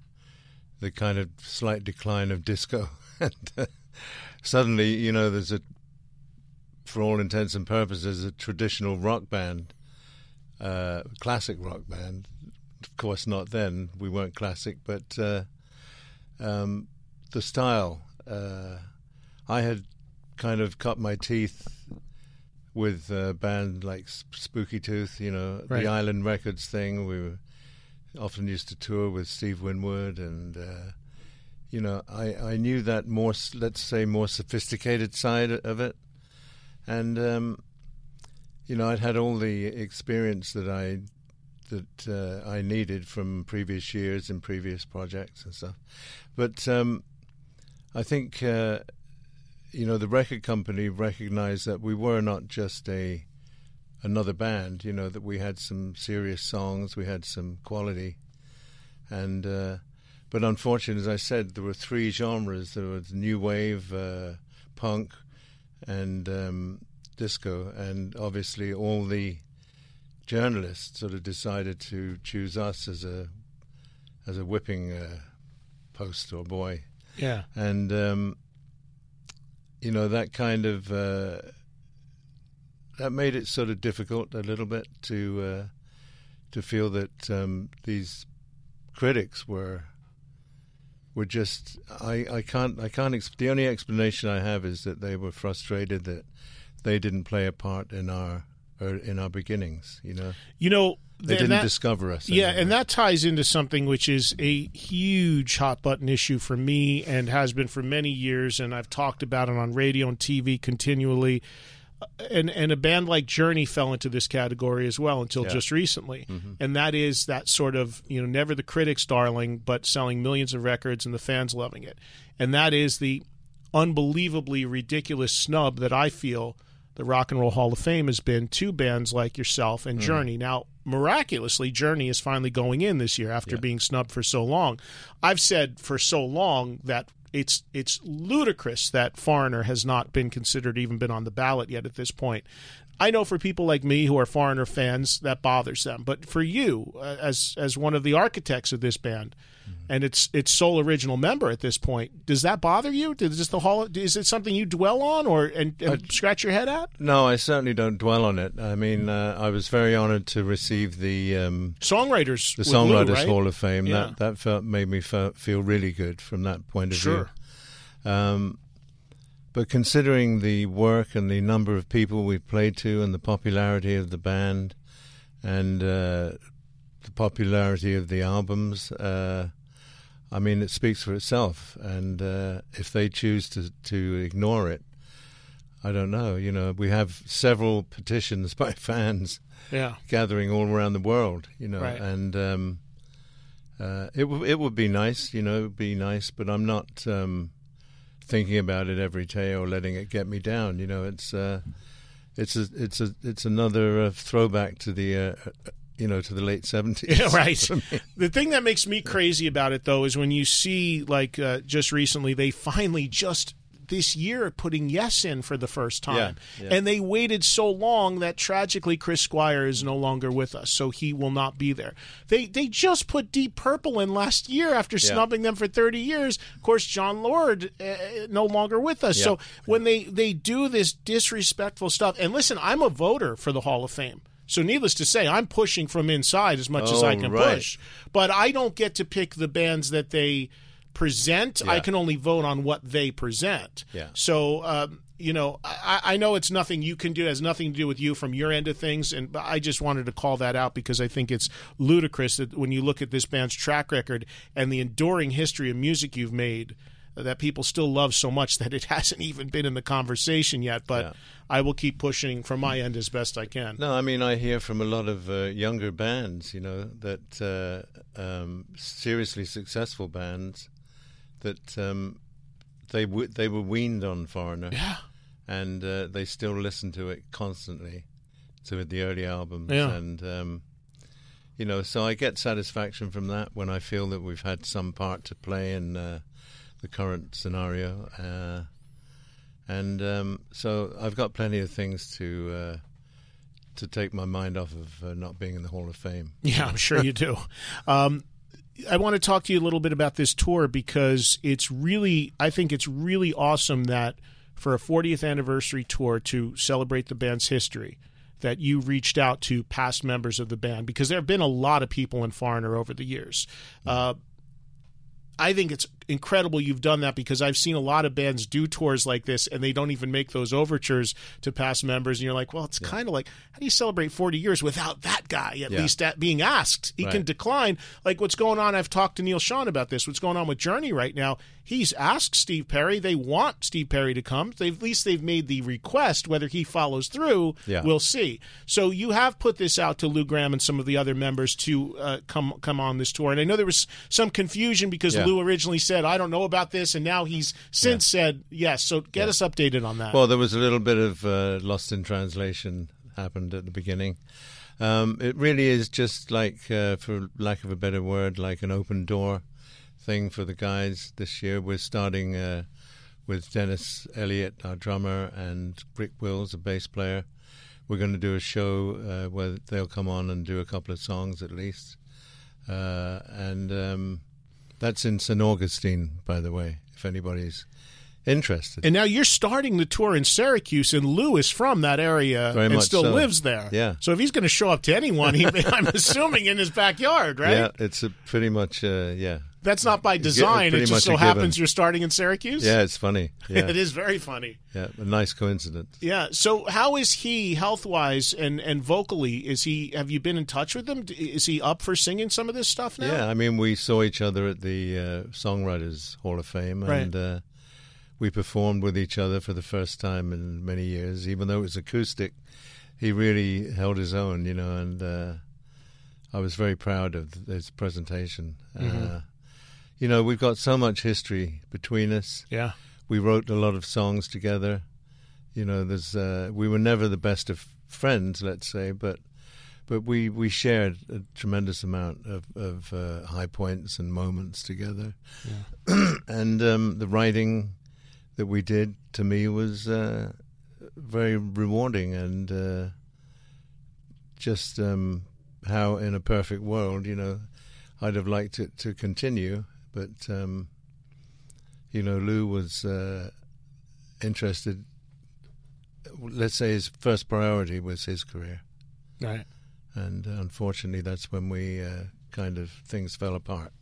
the kind of slight decline of disco, and uh, suddenly, you know, there's a, for all intents and purposes, a traditional rock band, uh, classic rock band. Of course, not then. We weren't classic, but uh, um, the style. Uh, I had kind of cut my teeth with a band like Spooky Tooth, you know, Right. the Island Records thing. We were often used to tour with Steve Winwood, and uh, you know, I, I knew that more, let's say, more sophisticated side of it, and um, you know, I'd had all the experience that I that uh, I needed from previous years and previous projects and stuff, but um, I think. Uh, you know, the record company recognized that we were not just a another band. You know, that we had some serious songs, we had some quality, and uh, but unfortunately, as I said, there were three genres: there was new wave, uh, punk, and um, disco, and obviously all the journalists sort of decided to choose us as a as a whipping uh, post or boy. Yeah. and um, you know that kind of uh, that made it sort of difficult a little bit to uh, to feel that um, these critics were were just I, I can't I can't exp- the only explanation I have is that they were frustrated that they didn't play a part in our or in our beginnings you know You know, they didn't that- discover us Yeah, anyway. and that ties into something which is a huge hot button issue for me and has been for many years, and I've talked about it on radio and TV continually. And and a band like Journey fell into this category as well until Yeah. just recently, Mhm. and that is that sort of you know never the critics' darling, but selling millions of records and the fans loving it, and that is the unbelievably ridiculous snub that I feel the Rock and Roll Hall of Fame has been to bands like yourself and Mm. Journey. Now, miraculously, Journey is finally going in this year after being snubbed for so long. I've said for so long that it's it's ludicrous that Foreigner has not been considered, even been on the ballot yet at this point. I know for people like me who are Foreigner fans, that bothers them. But for you, uh, as as one of the architects of this band, and its its sole original member at this point, does that bother you? Does the hall? Is it something you dwell on or and, and scratch your head at? No, I certainly don't dwell on it. I mean, uh, I was very honoured to receive the um, Songwriters the with Lou, Songwriters right? Hall of Fame. Yeah. That that felt made me fe- feel really good from that point of Sure. view. Um, but considering the work and the number of people we've played to, and the popularity of the band, and uh, the popularity of the albums, uh, I mean, it speaks for itself. And uh, if they choose to to ignore it, I don't know. You know, we have several petitions by fans Yeah. gathering all around the world. You know, Right. and um, uh, it w- it would be nice. You know, it would be nice, but I'm not um, thinking about it every day or letting it get me down. You know, it's uh, it's a it's a it's another uh, throwback to the. You know, to the late seventies. Yeah, right. The thing that makes me crazy about it, though, is when you see, like, uh, just recently, they finally just this year putting Yes in for the first time. Yeah, yeah. And they waited so long that tragically Chris Squire is no longer with us, so he will not be there. They they just put Deep Purple in last year after Yeah. snubbing them for 30 years. Of course, Jon Lord uh, no longer with us. So when they they do this disrespectful stuff, and listen, I'm a voter for the Hall of Fame. So needless to say, I'm pushing from inside as much as I Oh, can right. push. But I don't get to pick the bands that they present. I can only vote on what they present. Yeah. So um, you know, I, I know it's nothing you can do. It has nothing to do with you from your end of things, and but I just wanted to call that out because I think it's ludicrous that when you look at this band's track record and the enduring history of music you've made. That people still love so much that it hasn't even been in the conversation yet, but Yeah. I will keep pushing from my end as best I can. No, I mean I hear from a lot of uh, younger bands, you know, that uh, um, seriously successful bands that um, they w- they were weaned on Foreigner, Yeah. and uh, they still listen to it constantly, to the early albums, Yeah. and um, you know, so I get satisfaction from that when I feel that we've had some part to play in uh, the current scenario. Uh, and um, so I've got plenty of things to uh, to take my mind off of uh, not being in the Hall of Fame. Yeah, I'm sure you do. Um, I want to talk to you a little bit about this tour because it's really, I think it's really awesome that for a 40th anniversary tour to celebrate the band's history, that you reached out to past members of the band because there have been a lot of people in Foreigner over the years. Uh, I think it's incredible you've done that because I've seen a lot of bands do tours like this and they don't even make those overtures to past members. And you're like, well, it's kind of like, how do you celebrate 40 years without that guy at Yeah. least at being asked? He can decline. Like what's going on, I've talked to Neal Schon about this. What's going on with Journey right now? He's asked Steve Perry. They want Steve Perry to come. They've, at least they've made the request. Whether he follows through, Yeah. we'll see. So you have put this out to Lou Gramm and some of the other members to uh, come come on this tour. And I know there was some confusion because Yeah. Lou originally said, "I don't know about this," and now he's since said yes. So get us updated on that. Well, there was a little bit of uh, lost in translation happened at the beginning. Um, it really is just like, uh, for lack of a better word, like an open door thing for the guys this year. We're starting uh, with Dennis Elliott, our drummer, and Rick Wills, a bass player. We're going to do a show uh, where they'll come on and do a couple of songs at least. uh, and um, that's in St Augustine, by the way. If anybody's interested, And now you're starting the tour in Syracuse, and Lou is from that area Very and still so. lives there. Yeah. So if he's going to show up to anyone, he, I'm assuming in his backyard, right? yeah, it's a pretty much uh, yeah. That's not by design. It just so happens you're starting in Syracuse. Yeah, it's funny. Yeah. it is very funny. Yeah, a nice coincidence. Yeah. So how is he health wise and and vocally? Is he? Have you been in touch with him? Is he up for singing some of this stuff now? Yeah, I mean, we saw each other at the uh, Songwriters Hall of Fame, Right. and uh, we performed with each other for the first time in many years. Even though it was acoustic, he really held his own, you know, and uh, I was very proud of his presentation. Uh, Mhm. You know, we've got so much history between us. Yeah. we wrote a lot of songs together. You know, there's uh, we were never the best of friends, let's say, but but we, we shared a tremendous amount of, of uh, high points and moments together. Yeah. and um, the writing that we did to me was uh, very rewarding and uh, just um, how in a perfect world, you know, I'd have liked it to continue, but um, you know, Lou was uh, interested. Let's say his first priority was his career, Right. and uh, unfortunately, that's when we uh, kind of things fell apart.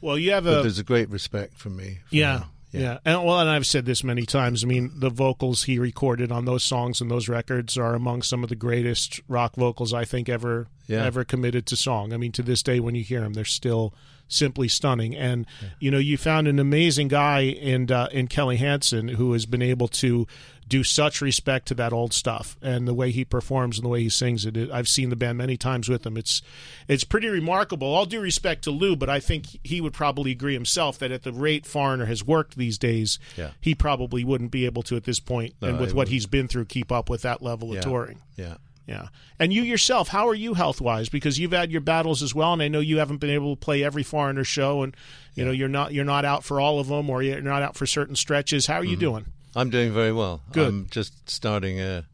Well, you have But a there's a great respect for me. for Yeah, him. yeah, And well, and I've said this many times. I mean, the vocals he recorded on those songs and those records are among some of the greatest rock vocals I think ever Yeah. ever committed to song. I mean, to this day, when you hear them, they're still simply stunning. And you know, you found an amazing guy in uh, in Kelly Hansen who has been able to do such respect to that old stuff and the way he performs and the way he sings it. I've seen the band many times with him. It's it's pretty remarkable. All due respect to Lou, but I think he would probably agree himself that at the rate Foreigner has worked these days, Yeah. he probably wouldn't be able to at this point No, and with what wouldn't. he's been through keep up with that level of touring. Yeah. Yeah. And you yourself, how are you health wise? Because you've had your battles as well, and I know you haven't been able to play every foreigner show, and you know you're not you're not out for all of them, or you're not out for certain stretches. How are you Mhm. doing? I'm doing very well. Good. I'm just starting a,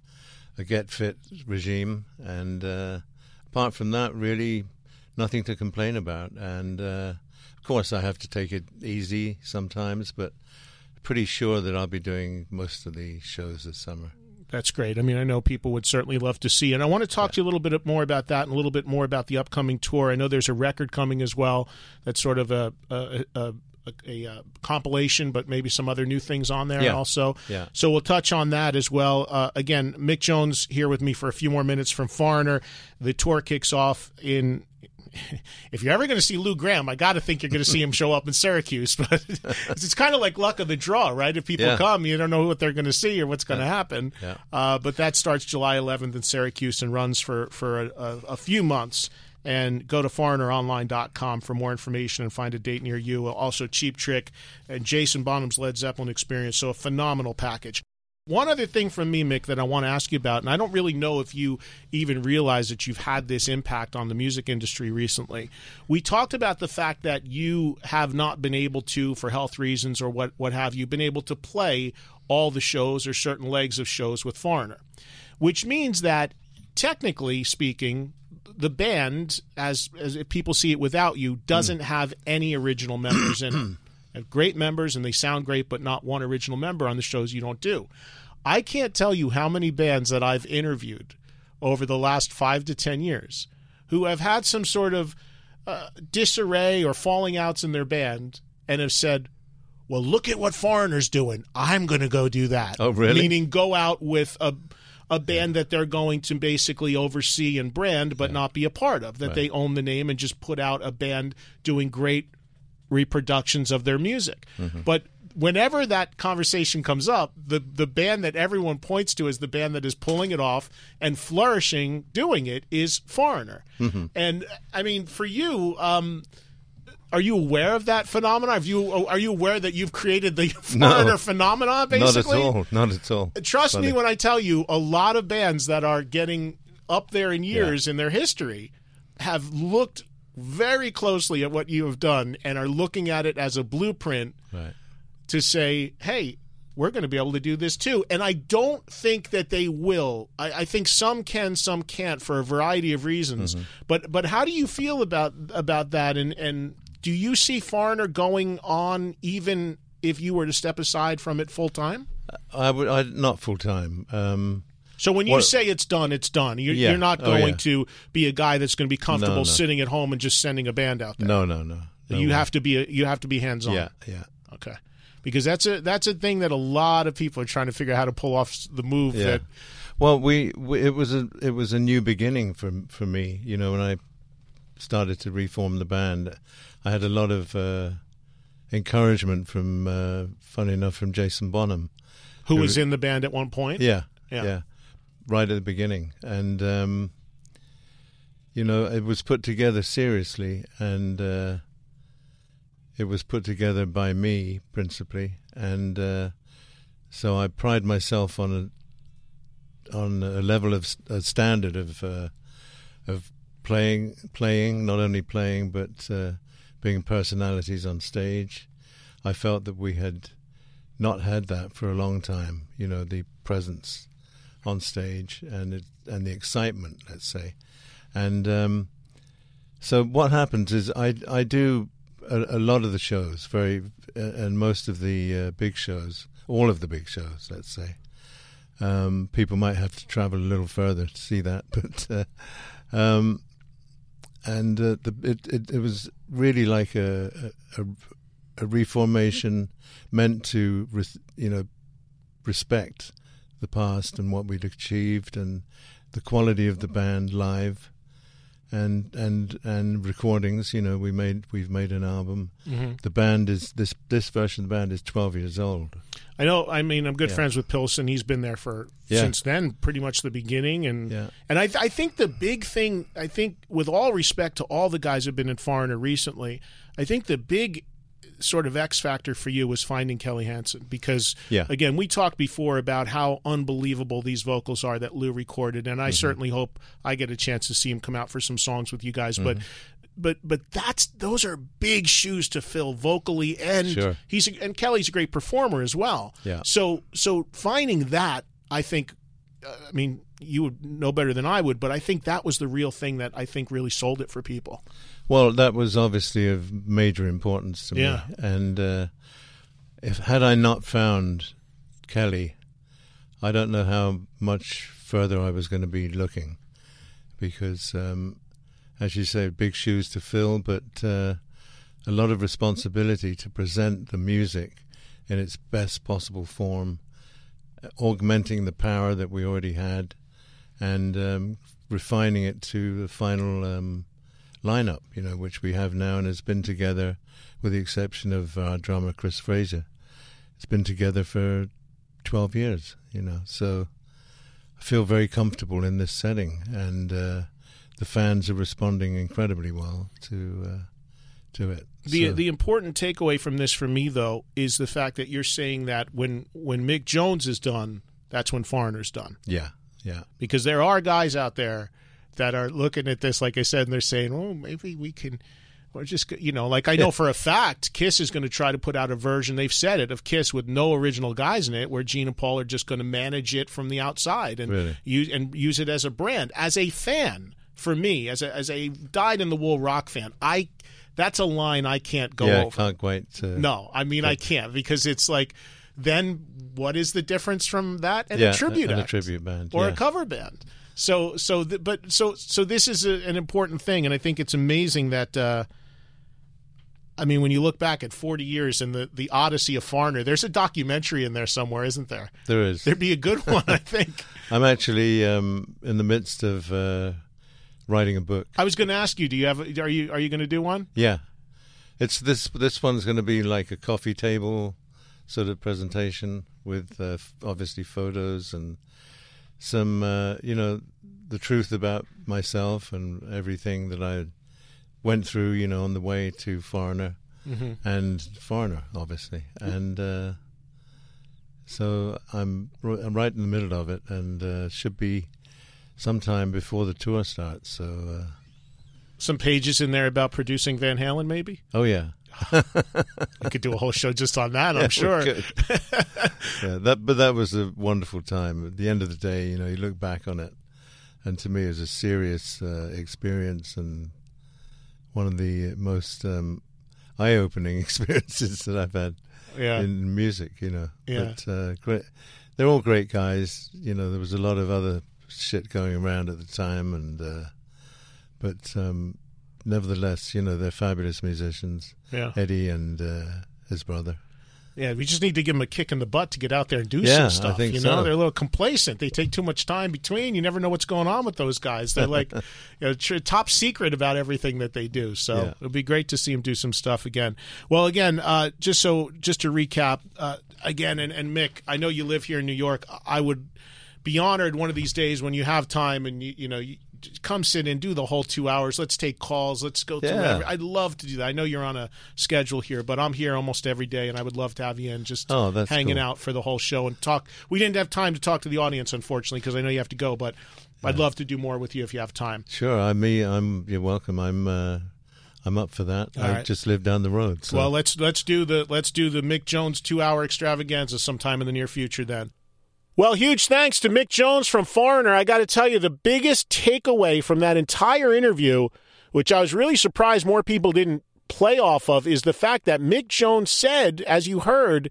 a get fit regime, and uh, apart from that, really nothing to complain about. And uh, of course, I have to take it easy sometimes, but pretty sure that I'll be doing most of the shows this summer. That's great. I mean, I know people would certainly love to see, and I want to talk to you a little bit more about that and a little bit more about the upcoming tour. I know there's a record coming as well. That's sort of a a, a, a, a, uh compilation, but maybe some other new things on there Yeah. also. Yeah. So we'll touch on that as well. Uh, again, Mick Jones here with me for a few more minutes from Foreigner. The tour kicks off in. If you're ever going to see Lou Gramm, I got to think you're going to see him show up in Syracuse. But it's kind of like luck of the draw, right? If people Yeah. come, you don't know what they're going to see or what's going to Yeah. happen. Yeah. Uh, but that starts July 11th in Syracuse and runs for for a, a, a few months. And go to foreigneronline.com for more information and find a date near you. Also, Cheap Trick and Jason Bonham's Led Zeppelin experience. So, a phenomenal package. One other thing from me, Mick, that I want to ask you about, and I don't really know if you even realize that you've had this impact on the music industry recently. We talked about the fact that you have not been able to, for health reasons or what, what have you, been able to play all the shows or certain legs of shows with Foreigner, which means that technically speaking, the band, as as if people see it without you, hmm. doesn't have any original members in it. Have great members and they sound great, but not one original member on the shows you don't do. I can't tell you how many bands that I've interviewed over the last five to ten years who have had some sort of uh, disarray or falling outs in their band and have said, "Well, look at what Foreigner's doing. I'm going to go do that." Oh, really? Meaning, go out with a a band that they're going to basically oversee and brand, but not be a part of. That Right. they own the name and just put out a band doing great reproductions of their music. Mm-hmm. But whenever that conversation comes up, the the band that everyone points to as the band that is pulling it off and flourishing doing it is Foreigner. Mhm. And I mean, for you, um, are you aware of that phenomenon? Have you are you aware that you've created the No. Foreigner phenomenon? Basically, Not at all. Not at all. Trust Funny. me when I tell you, a lot of bands that are getting up there in years in their history have looked very closely at what you have done and are looking at it as a blueprint Right. to say, hey, we're going to be able to do this too. And I don't think that they will. I, I think some can, some can't for a variety of reasons. Mm-hmm. But but how do you feel about about that? And and do you see Foreigner going on even if you were to step aside from it full time? I would I, not full time. Um, So when you say it's done, it's done. You're, Yeah. you're not Oh, going yeah. to be a guy that's going to be comfortable no. sitting at home and just sending a band out there. no, no, no. no you way. have to be a, you have to be hands on. Yeah, yeah. Okay. Because that's a that's a thing that a lot of people are trying to figure out how to pull off the move. Yeah. That Well, we, we it was a it was a new beginning for for me. You know, when I started to reform the band, I had a lot of uh, encouragement from, uh, funny enough, from Jason Bonham, who was in the band at one point. Yeah, Yeah. yeah, right at the beginning, and um, you know, it was put together seriously, and uh, it was put together by me principally, and uh, so I pride myself on a on a level of a standard of uh, of playing, playing, not only playing but uh, being personalities on stage. I felt that we had not had that for a long time. You know, the presence on stage and it, and the excitement, let's say, and um, so what happens is I I do a, a lot of the shows, very uh, and most of the uh, big shows, all of the big shows, let's say. Um, people might have to travel a little further to see that, but uh, um, and uh, the, it, it it was really like a a, a reformation meant to you know respect the past and what we'd achieved and the quality of the band live and and and recordings you know we made we've made an album Mhm. the band is this this version of the band is 12 years old I know. I mean, I'm good Yeah. friends with Pilson. He's been there for Yeah. since then, pretty much the beginning. And Yeah. and I I think the big thing. I think, with all respect to all the guys who've been in Foreigner recently, I think the big sort of X factor for you was finding Kelly Hansen because Yeah. again we talked before about how unbelievable these vocals are that Lou recorded and I Mm-hmm. certainly hope I get a chance to see him come out for some songs with you guys but Mm-hmm. but but that's those are big shoes to fill vocally and Sure. he's a, and Kelly's a great performer as well Yeah. so so finding that I think uh, I mean you would know better than I would but I think that was the real thing that I think really sold it for people Well, that was obviously of major importance to Yeah. me. And uh, if had I not found Kelly, I don't know how much further I was going to be looking, because, um, as you say, big shoes to fill, but uh, a lot of responsibility to present the music in its best possible form, augmenting the power that we already had, and um, refining it to the final. Um, lineup, you know, which we have now and has been together, with the exception of our drummer Chris Frazier. It's been together for twelve years, you know. So I feel very comfortable in this setting, and uh, the fans are responding incredibly well to uh, to it. The So- the important takeaway from this for me though is the fact that you're saying that when when Mick Jones is done, that's when Foreigner's done. yeah, yeah, Because there are guys out there that are looking at this, like I said, and they're saying, "Oh, maybe we can." Or just you know, like I know for a fact, Kiss is going to try to put out a version. They've said it of Kiss with no original guys in it, where Gene and Paul are just going to manage it from the outside and Really? use and use it as a brand. As a fan, for me, as a as a dyed in the wool rock fan, I that's a line I can't go yeah. I over. can't quite. Uh, No, I mean I can't because it's like then what is the difference from that and Yeah, a tribute and a tribute band, or a cover band? So so th- but so so this is a, an important thing, and I think it's amazing that. Uh, I mean, when you look back at 40 years and the, the Odyssey of Foreigner, there's a documentary in there somewhere, isn't there? There is. There'd be a good one, I think. I'm actually um, in the midst of uh, writing a book. I was going to ask you, do you have? Are you are you going to do one? Yeah, it's this. This one's going to be like a coffee table sort of presentation with uh, obviously photos and some, uh, you know, the truth about myself and everything that I went through, you know, on the way to Foreigner Mhm. and Foreigner, obviously, and uh, so I'm r- I'm right in the middle of it, and uh, should be sometime before the tour starts. So. Uh, Some pages in there about producing Van Halen, maybe. Oh yeah. We could do a whole show just on that. I'm Yeah, sure. yeah, that but that was a wonderful time. At the end of the day, you know, you look back on it, and to me, it was a serious uh, experience and one of the most um, eye-opening experiences that I've had Yeah. in music. You know, Yeah. but uh, great. They're all great guys. You know, there was a lot of other shit going around at the time, and uh, but um, nevertheless, you know, they're fabulous musicians. Yeah. Eddie and uh, his brother. Yeah, we just need to give them a kick in the butt to get out there and do Yeah, some stuff. think you know, so. they're a little complacent. They take too much time between. You never know what's going on with those guys. They're like, you know, tr- top secret about everything that they do. So Yeah. it'll be great to see them do some stuff again. Well, again, uh, just so just to recap, uh, again, and, and Mick, I know you live here in New York. I would be honored one of these days when you have time and you you know you come sit and do the whole two hours. Let's take calls. Let's go through. Yeah. Every, I'd love to do that. I know you're on a schedule here, but I'm here almost every day, and I would love to have you in just Oh, hanging cool. out for the whole show and talk. We didn't have time to talk to the audience, unfortunately, because I know you have to go. But I'd love to do more with you if you have time. Sure, I me, I'm. You're welcome. I'm. Uh, I'm up for that. All I right. just live down the road. So. Well, let's let's do the let's do the Mick Jones two hour extravaganza sometime in the near future. Then. Well, huge thanks to Mick Jones from Foreigner. I got to tell you, the biggest takeaway from that entire interview, which I was really surprised more people didn't play off of, is the fact that Mick Jones said, as you heard,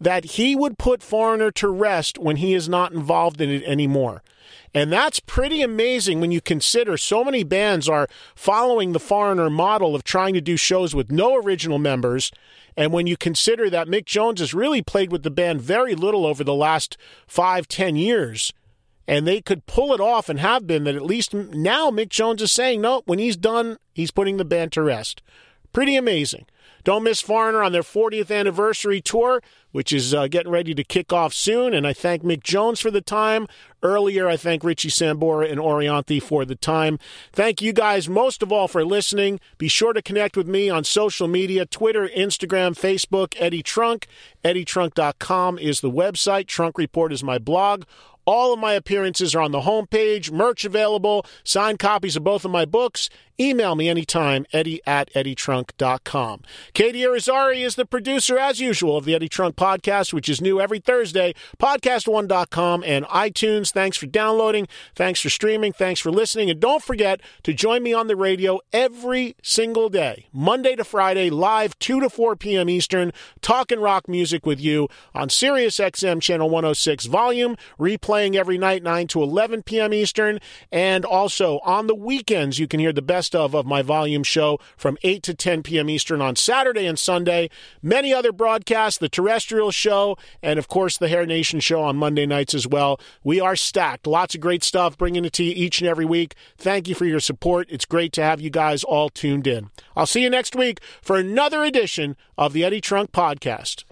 that he would put Foreigner to rest when he is not involved in it anymore. And that's pretty amazing when you consider so many bands are following the Foreigner model of trying to do shows with no original members. And when you consider that Mick Jones has really played with the band very little over the last five, ten years, and they could pull it off and have been that at least now Mick Jones is saying, no, when he's done, he's putting the band to rest. Pretty amazing. Don't miss Foreigner on their 40th anniversary tour, which is uh, getting ready to kick off soon. And I thank Mick Jones for the time. Earlier, I thank Richie Sambora and Orianthi for the time. Thank you guys most of all for listening. Be sure to connect with me on social media Twitter, Instagram, Facebook, Eddie Trunk. EddieTrunk.com is the website. Trunk Report is my blog. All of my appearances are on the homepage, merch available, signed copies of both of my books. Email me anytime, eddie at eddietrunk.com. Katie Arizari is the producer, as usual, of the Eddie Trunk podcast, which is new every Thursday, podcast1.com and iTunes. Thanks for downloading. Thanks for streaming. Thanks for listening. And don't forget to join me on the radio every single day, Monday to Friday, live 2 to 4 p.m. Eastern, talking rock music with you on Sirius XM Channel 106 Volume, replaying every night 9 to 11 p.m. Eastern, and also on the weekends you can hear the best of of my Volume show from 8 to 10 p.m. Eastern on Saturday and Sunday. Many other broadcasts, the terrestrial show, and of course the Hair Nation show on Monday nights as well. We are stacked. Lots of great stuff, bringing it to you each and every week. Thank you for your support. It's great to have you guys all tuned in. I'll see you next week for another edition of the Eddie Trunk Podcast.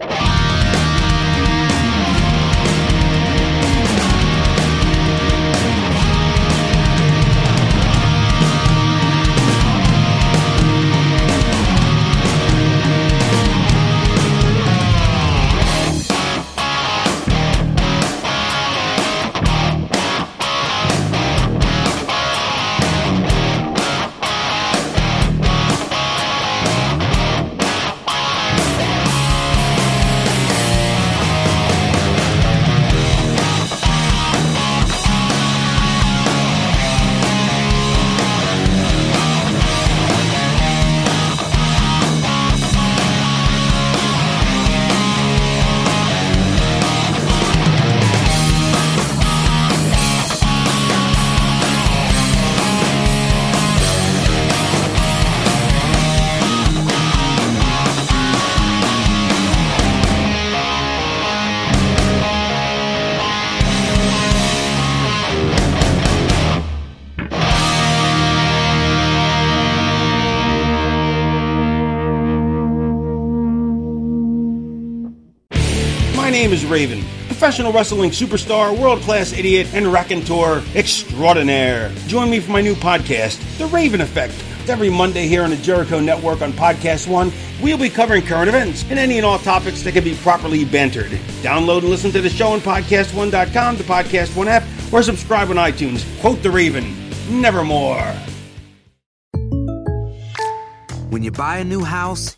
Professional wrestling superstar, world class idiot, and raconteur extraordinaire. Join me for my new podcast, The Raven Effect. Every Monday here on the Jericho Network on Podcast One, we'll be covering current events and any and all topics that can be properly bantered. Download and listen to the show on PodcastOne.com, the Podcast One app, or subscribe on iTunes. Quote The Raven, nevermore. When you buy a new house,